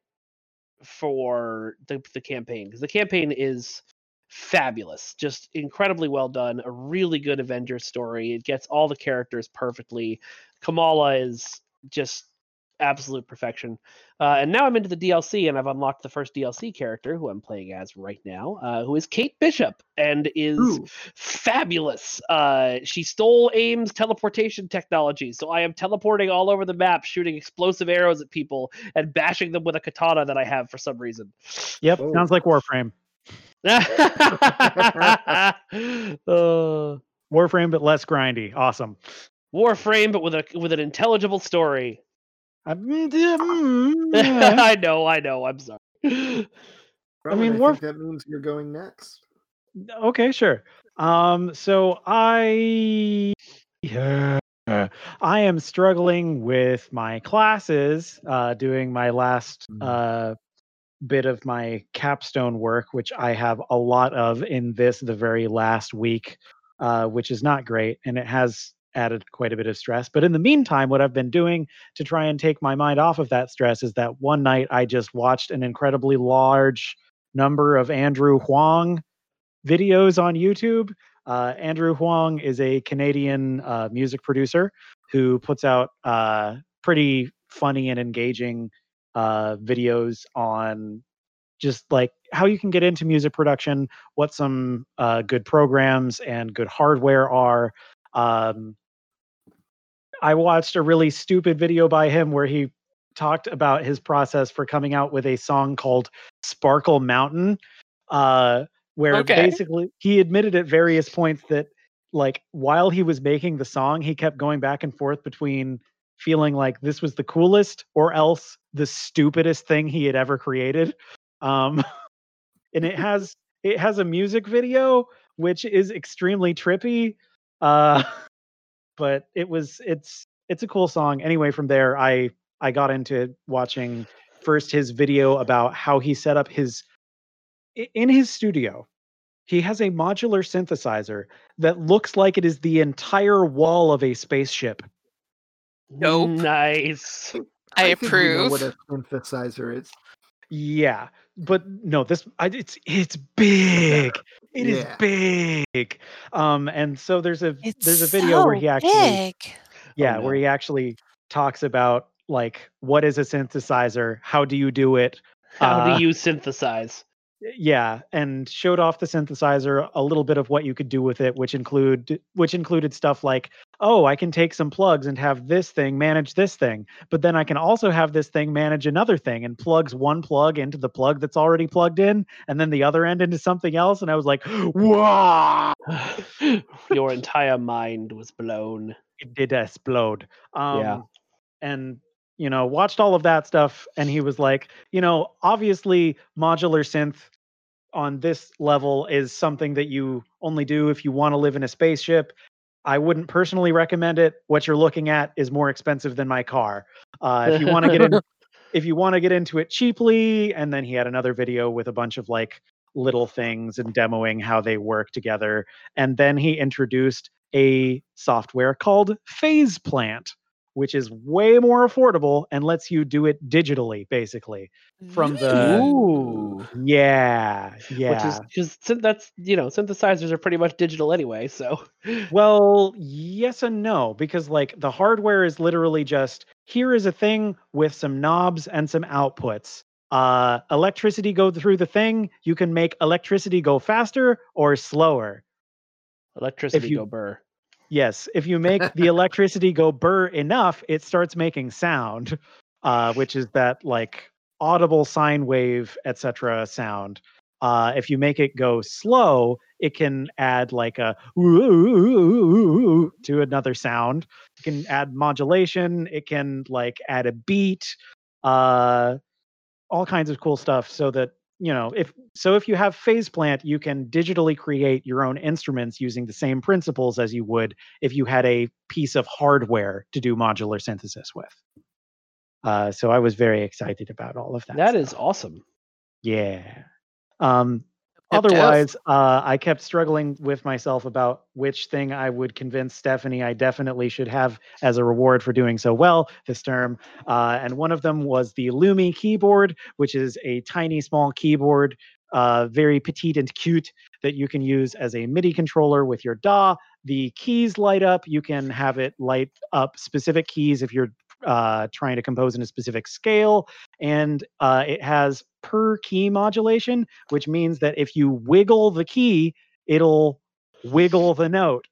Speaker 1: for the, the campaign because the campaign is fabulous, just incredibly well done. A really good Avengers story. It gets all the characters perfectly. Kamala is just absolute perfection. Uh, and now I'm into the DLC, and I've unlocked the first DLC character, who I'm playing as right now, uh, who is Kate Bishop, and is
Speaker 3: Ooh.
Speaker 1: fabulous. Uh, she stole AIM's teleportation technology, so I am teleporting all over the map, shooting explosive arrows at people and bashing them with a katana that I have for some reason.
Speaker 4: Yep,
Speaker 3: Oh.
Speaker 4: sounds like Warframe.
Speaker 1: uh,
Speaker 4: Warframe, but less grindy. Awesome.
Speaker 1: Warframe, but with a with an intelligible story.
Speaker 4: I, mm, yeah, yeah.
Speaker 1: I know, I know. I'm sorry.
Speaker 3: I
Speaker 4: mean,
Speaker 3: I
Speaker 4: Warf-
Speaker 3: think that means you're going next.
Speaker 4: okay, sure. Um, so I yeah, I am struggling with my classes, uh, doing my last
Speaker 3: Mm.
Speaker 4: uh bit of my capstone work, which I have a lot of in this the very last week, uh, which is not great, and it has added quite a bit of stress. But in the meantime, what I've been doing to try and take my mind off of that stress is that one night I just watched an incredibly large number of Andrew Huang videos on YouTube. Uh, Andrew Huang is a Canadian uh, music producer who puts out uh, pretty funny and engaging uh, videos on just like how you can get into music production, what some uh, good programs and good hardware are. Um, I watched a really stupid video by him where he talked about his process for coming out with a song called Sparkle Mountain, uh, where
Speaker 2: Okay.
Speaker 4: basically he admitted at various points that like while he was making the song, he kept going back and forth between feeling like this was the coolest or else the stupidest thing he had ever created. Um, and it has it has a music video which is extremely trippy. Uh, but it was it's it's a cool song. Anyway, from there I I got into watching first his video about how he set up his in his studio. He has a modular synthesizer that looks like it is the entire wall of a spaceship.
Speaker 2: Nope.
Speaker 1: Nice.
Speaker 2: I
Speaker 3: think we know what a synthesizer is.
Speaker 4: Yeah, but no, this I, it's it's big. It is
Speaker 3: Yeah.
Speaker 4: big. Um, and so there's a
Speaker 2: It's
Speaker 4: there's a video where he actually
Speaker 2: big.
Speaker 4: yeah
Speaker 1: Oh,
Speaker 4: where he actually talks about like what is a synthesizer, how do you do it,
Speaker 1: How
Speaker 4: Uh,
Speaker 1: do you synthesize?
Speaker 4: yeah and showed off the synthesizer a little bit of what you could do with it which include which included stuff like oh i can take some plugs and have this thing manage this thing but then i can also have this thing manage another thing and plugs one plug into the plug that's already plugged in and then the other end into something else and i was like wow
Speaker 1: Your entire mind was blown.
Speaker 4: it did explode um
Speaker 1: Yeah.
Speaker 4: and you know watched all of that stuff and he was like you know obviously modular synth on this level is something that you only do if you want to live in a spaceship i wouldn't personally recommend it. What you're looking at is more expensive than my car. Uh, if you want to get in if you want to get into it cheaply and then he had another video with a bunch of like little things and demoing how they work together and then he introduced a software called phase plant which is way more affordable and lets you do it digitally basically from the
Speaker 1: Ooh.
Speaker 4: yeah yeah
Speaker 1: Which is because that's you know synthesizers are pretty much digital anyway. So
Speaker 4: Well, yes and no, because like the hardware is literally just here is a thing with some knobs and some outputs. Uh, electricity go through the thing. You can make electricity go faster or slower.
Speaker 1: electricity
Speaker 4: you-
Speaker 1: go burr.
Speaker 4: Yes, if you make the electricity go burr enough, it starts making sound, uh, which is that like audible sine wave, etc. sound. Uh, if you make it go slow, it can add like a to another sound. It can add modulation. It can like add a beat, uh, all kinds of cool stuff. So that you know, if so, if you have phase plant, you can digitally create your own instruments using the same principles as you would if you had a piece of hardware to do modular synthesis with. Uh, so I was very excited about all of that.
Speaker 1: That is
Speaker 4: stuff.
Speaker 1: awesome.
Speaker 4: Yeah. Um. Otherwise, uh, I kept struggling with myself about which thing I would convince Stephanie I definitely should have as a reward for doing so well this term. Uh, and one of them was the Lumi keyboard, which is a tiny, small keyboard, uh, very petite and cute, that you can use as a MIDI controller with your DAW. The keys light up. You can have it light up specific keys if you're uh, trying to compose in a specific scale, and uh, it has per key modulation, which means that if you wiggle the key, it'll wiggle the note.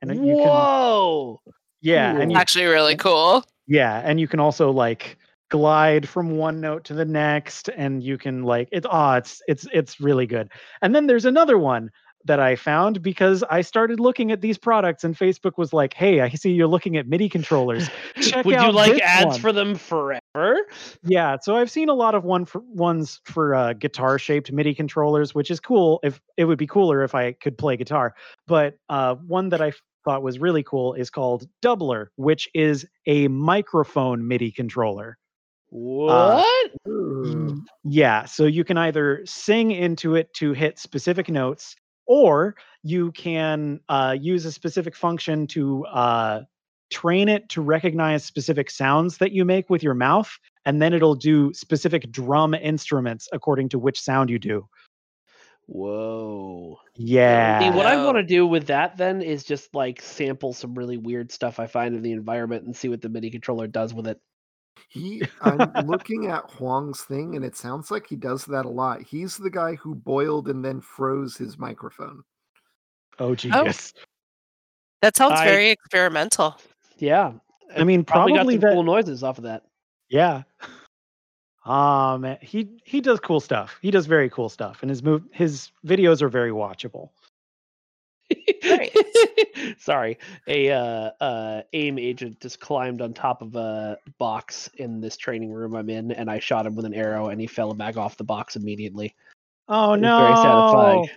Speaker 4: And then you can,
Speaker 1: Whoa!
Speaker 4: yeah, and you,
Speaker 2: Actually, really cool.
Speaker 4: yeah, and you can also like glide from one note to the next, and you can like it's ah, it's it's it's really good. And then there's another one that I found because I started looking at these products, and Facebook was like, "Hey, I see you're looking at MIDI controllers. Check
Speaker 1: Would you like
Speaker 4: this
Speaker 1: ads
Speaker 4: one."
Speaker 1: for them forever?
Speaker 4: Yeah, so I've seen a lot of one for ones for uh, guitar-shaped MIDI controllers, which is cool. If it would be cooler if I could play guitar, but uh, one that I thought was really cool is called Dubler, which is a microphone MIDI controller.
Speaker 1: What?
Speaker 3: Ooh.
Speaker 4: Yeah, so you can either sing into it to hit specific notes, or you can uh, use a specific function to uh, train it to recognize specific sounds that you make with your mouth, and then it'll do specific drum instruments according to which sound you do.
Speaker 1: Whoa.
Speaker 4: Yeah.
Speaker 1: See, what I
Speaker 2: Wow.
Speaker 1: want to do with that then is just like sample some really weird stuff I find in the environment and see what the MIDI controller does with it.
Speaker 3: He, I'm looking at Huang's thing, and it sounds like he does that a lot. He's the guy who boiled and then froze his microphone.
Speaker 4: oh, genius.
Speaker 2: That sounds
Speaker 1: I-
Speaker 2: very experimental.
Speaker 1: Yeah.
Speaker 4: I mean,
Speaker 1: Probably,
Speaker 4: probably
Speaker 1: got some
Speaker 4: that.
Speaker 1: cool noises off of that.
Speaker 4: Yeah. Ah man, he he does cool stuff. He does very cool stuff, and his move his videos are very watchable.
Speaker 1: Sorry, a uh, uh, AIM agent just climbed on top of a box in this training room I'm in, and I shot him with an arrow, and he fell back off the box immediately.
Speaker 4: Oh no!
Speaker 1: very satisfying.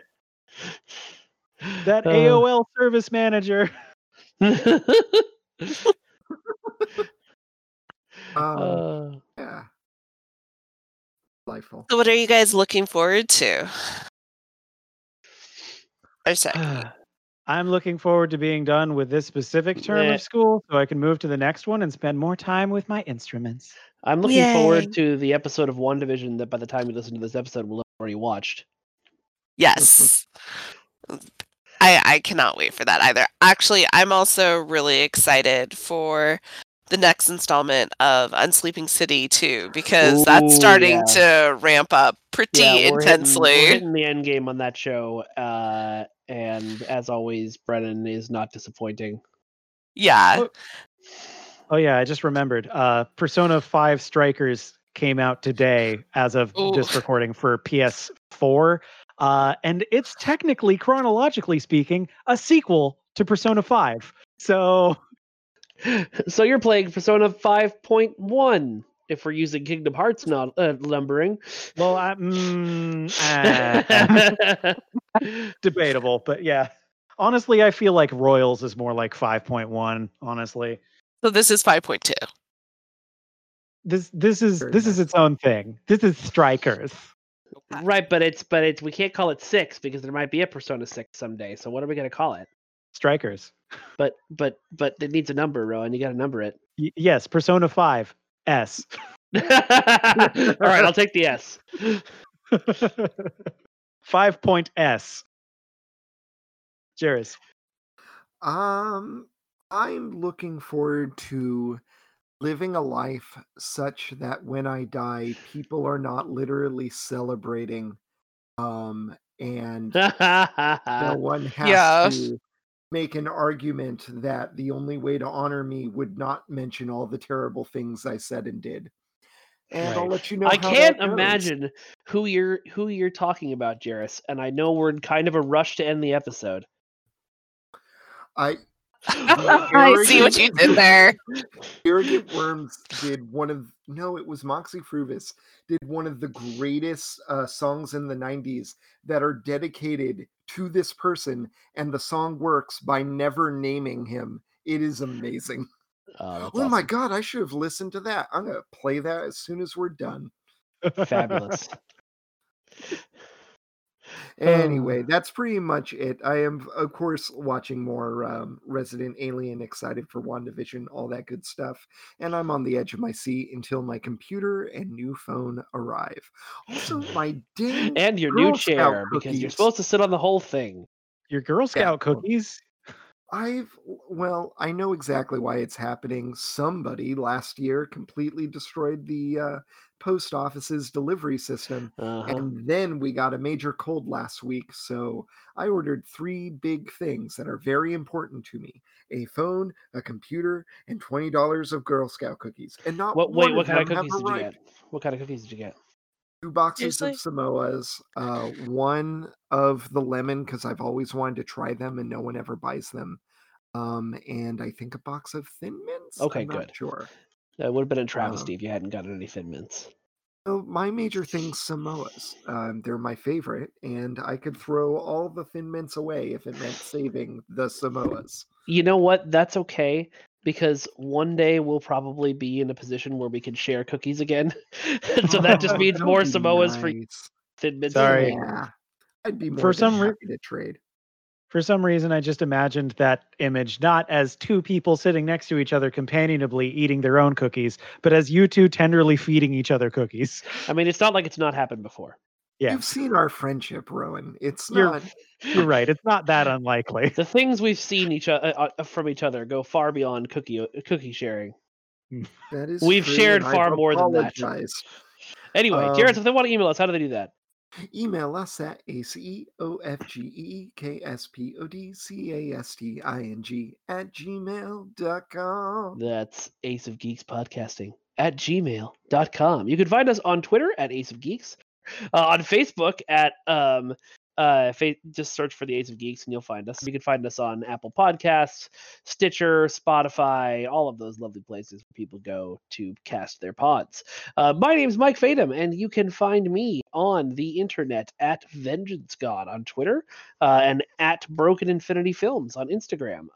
Speaker 4: That
Speaker 1: Uh,
Speaker 4: AOL service manager.
Speaker 3: Um,
Speaker 1: uh,
Speaker 3: yeah. Delightful.
Speaker 2: So, what are you guys looking forward to? Or sorry.
Speaker 4: I'm looking forward to being done with this specific term
Speaker 1: Meh.
Speaker 4: of school so I can move to the next one and spend more time with my instruments.
Speaker 1: I'm looking
Speaker 2: Yay.
Speaker 1: forward to the episode of One Division that by the time you listen to this episode, we'll have already watched.
Speaker 2: Yes. I I cannot wait for that either. Actually, I'm also really excited for the next installment of Unsleeping City too, because that's starting
Speaker 1: yeah.
Speaker 2: to ramp up pretty
Speaker 1: Yeah, we're hitting-
Speaker 2: intensely.
Speaker 1: we're hitting the end game on that show, uh, and as always, Brennan is not disappointing.
Speaker 2: yeah.
Speaker 4: Oh, Oh yeah, I just remembered. Uh, Persona 5 Strikers came out today as of this recording for PS4. Uh, and it's technically, chronologically speaking, a sequel to Persona 5. So
Speaker 1: so you're playing Persona 5.1 if we're using Kingdom Hearts not uh, lumbering.
Speaker 4: Well, I, mm, uh, debatable, but yeah. Honestly, I feel like Royals is more like 5.1. Honestly,
Speaker 2: So this is 5.2.
Speaker 4: this this is this is its own thing. This is Strikers.
Speaker 1: right, but it's but it's we can't call it six because there might be a Persona 6 someday. So what are we gonna call it?
Speaker 4: Strikers.
Speaker 1: But but but it needs a number, Rowan. You got to number it.
Speaker 4: Y- yes, Persona 5 S.
Speaker 1: All right, I'll take the S.
Speaker 4: 5 point S. Jarys.
Speaker 3: Um, I'm looking forward to living a life such that when I die, people are not literally celebrating. Um, and no one has
Speaker 2: Yeah.
Speaker 3: to make an argument that the only way to honor me would not mention all the terrible things I said and did. And I'll let you know.
Speaker 1: I
Speaker 3: how
Speaker 1: can't imagine who you're who you're talking about, Jarys, and I know we're in kind of a rush to end the episode.
Speaker 3: I
Speaker 2: I see what you did there.
Speaker 3: Arrogant Worms did one of no, it was Moxy Früvous did one of the greatest uh, songs in the '90s that are dedicated to this person, and the song works by never naming him. It is amazing.
Speaker 1: Oh,
Speaker 3: oh my god, I should have listened to that. I'm gonna play that as soon as we're done.
Speaker 1: fabulous.
Speaker 3: Anyway, that's pretty much it. I am, of course, watching more um, Resident Alien, excited for WandaVision, all that good stuff. And I'm on the edge of my seat until my computer and new phone arrive. Also, my dang
Speaker 1: And your new
Speaker 3: Girl Scout
Speaker 1: chair because you're supposed to sit on the whole thing.
Speaker 4: Your Girl Scout
Speaker 3: well-
Speaker 4: cookies.
Speaker 3: I've well, I know exactly why it's happening. Somebody last year completely destroyed the uh, post office's delivery system,
Speaker 1: Uh-huh.
Speaker 3: and then we got a major cold last week. So I ordered three big things that are very important to me: a phone, a computer, and twenty dollars of Girl Scout cookies. And not
Speaker 1: What wait, what kind of cookies did you
Speaker 3: arrived.
Speaker 1: get? What kind of cookies did you get?
Speaker 3: Two boxes
Speaker 2: Seriously?
Speaker 3: of Samoas, uh, one of the lemon because I've always wanted to try them and no one ever buys them. Um, and I think a box of Thin Mints.
Speaker 1: Okay,
Speaker 3: I'm not
Speaker 1: good.
Speaker 3: sure.
Speaker 1: That would have been a travesty
Speaker 3: Um,
Speaker 1: if you hadn't gotten any Thin Mints.
Speaker 3: So my major thing's Samoas. Um, they're my favorite, and I could throw all the Thin Mints away if it meant saving the Samoas.
Speaker 1: You know what? That's okay because one day we'll probably be in a position where we can share cookies again. so that just means more
Speaker 3: be
Speaker 1: Samoas for. Thin Mints.
Speaker 4: Sorry.
Speaker 3: Yeah, I'd be more
Speaker 4: For
Speaker 3: than
Speaker 4: some re-
Speaker 3: happy to trade.
Speaker 4: For some reason, I just imagined that image not as two people sitting next to each other companionably eating their own cookies, but as you two tenderly feeding each other cookies.
Speaker 1: I mean, it's not like it's not happened before.
Speaker 4: Yeah.
Speaker 3: You've seen our friendship, Rowan. It's
Speaker 4: You're-
Speaker 3: not.
Speaker 4: You're right. It's not that unlikely.
Speaker 1: The things we've seen each other uh, uh, from each other go far beyond cookie uh, cookie sharing.
Speaker 3: That is
Speaker 1: We've
Speaker 3: true,
Speaker 1: shared far
Speaker 3: I've
Speaker 1: more than that.
Speaker 3: apologized.
Speaker 1: Anyway,
Speaker 3: Um,
Speaker 1: Jared, if they want to email us, how do they do that?
Speaker 3: Email us at A-C-E-O-F-G-E-K-S-P-O-D-C-A-S-T-I-N-G at gmail.com.
Speaker 1: That's Ace of Geeks Podcasting at gmail.com. You can find us on Twitter at Ace of Geeks, uh, on Facebook at um uh just search for the Ace of Geeks and you'll find us. You can find us on Apple Podcasts, Stitcher, Spotify, all of those lovely places where people go to cast their pods. Uh, my name is Mike Fadum, and you can find me on the internet at Vengeance God on Twitter uh, and at Broken Infinity Films on Instagram.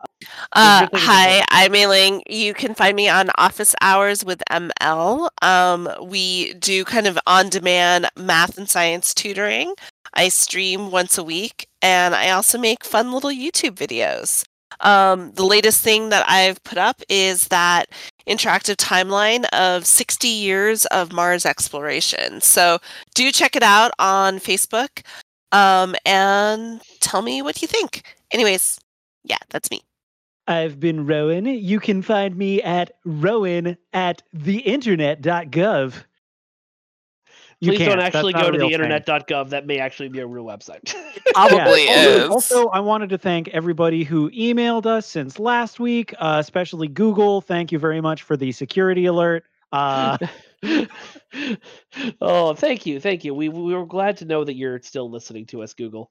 Speaker 2: Uh,
Speaker 1: to
Speaker 2: hi. I'm Ailing. You can find me on Office Hours with ML. Um, we do kind of on demand math and science tutoring. I stream once a week and I also make fun little YouTube videos. Um, the latest thing that I've put up is that interactive timeline of 60 years of Mars exploration. So do check it out on Facebook um, and tell me what you think. Anyways, yeah, that's me.
Speaker 4: I've been Rowan. You can find me at Rowan at theinternet.gov. You
Speaker 1: Please don't
Speaker 4: can't.
Speaker 1: Actually go to
Speaker 4: real
Speaker 1: the internet.gov. That may actually be a real website.
Speaker 2: Probably
Speaker 4: Yeah.
Speaker 2: is.
Speaker 4: Also, I wanted to thank everybody who emailed us since last week, uh, especially Google. Thank you very much for the security alert. Uh,
Speaker 1: oh, thank you, thank you. We we were glad to know that you're still listening to us, Google.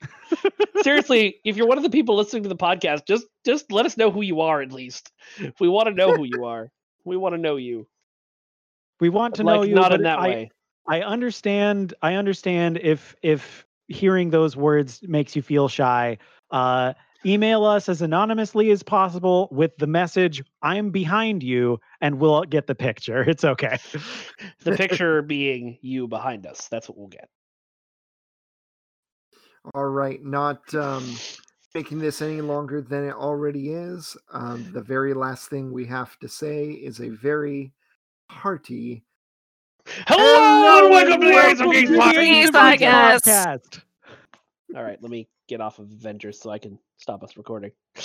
Speaker 1: Seriously, if you're one of the people listening to the podcast, just just let us know who you are at least. We want to know who you are. We want to know you.
Speaker 4: We want to
Speaker 1: like
Speaker 4: know you,
Speaker 1: not in that
Speaker 4: I,
Speaker 1: way.
Speaker 4: I understand. I understand if if hearing those words makes you feel shy. Uh, email us as anonymously as possible with the message "I'm behind you," and we'll get the picture. It's okay.
Speaker 1: The picture being you behind us. That's what we'll get.
Speaker 3: All right, not um, making this any longer than it already is. Um, the very last thing we have to say is a very hearty
Speaker 1: Hello, and welcome to the Ace of
Speaker 4: Welcome
Speaker 1: Geeks
Speaker 4: to the
Speaker 1: podcast.
Speaker 4: Ace of Geeks
Speaker 2: Podcast.
Speaker 4: podcast.
Speaker 1: All right, let me get off of Avengers so I can stop us recording.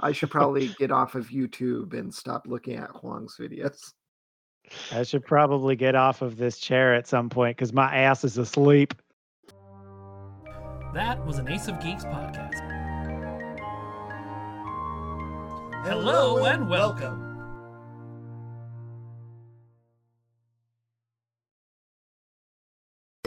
Speaker 3: I should probably get off of YouTube and stop looking at Huang's videos.
Speaker 4: I should probably get off of this chair at some point because my ass is asleep.
Speaker 5: That was an Ace of Geeks podcast. Hello and welcome.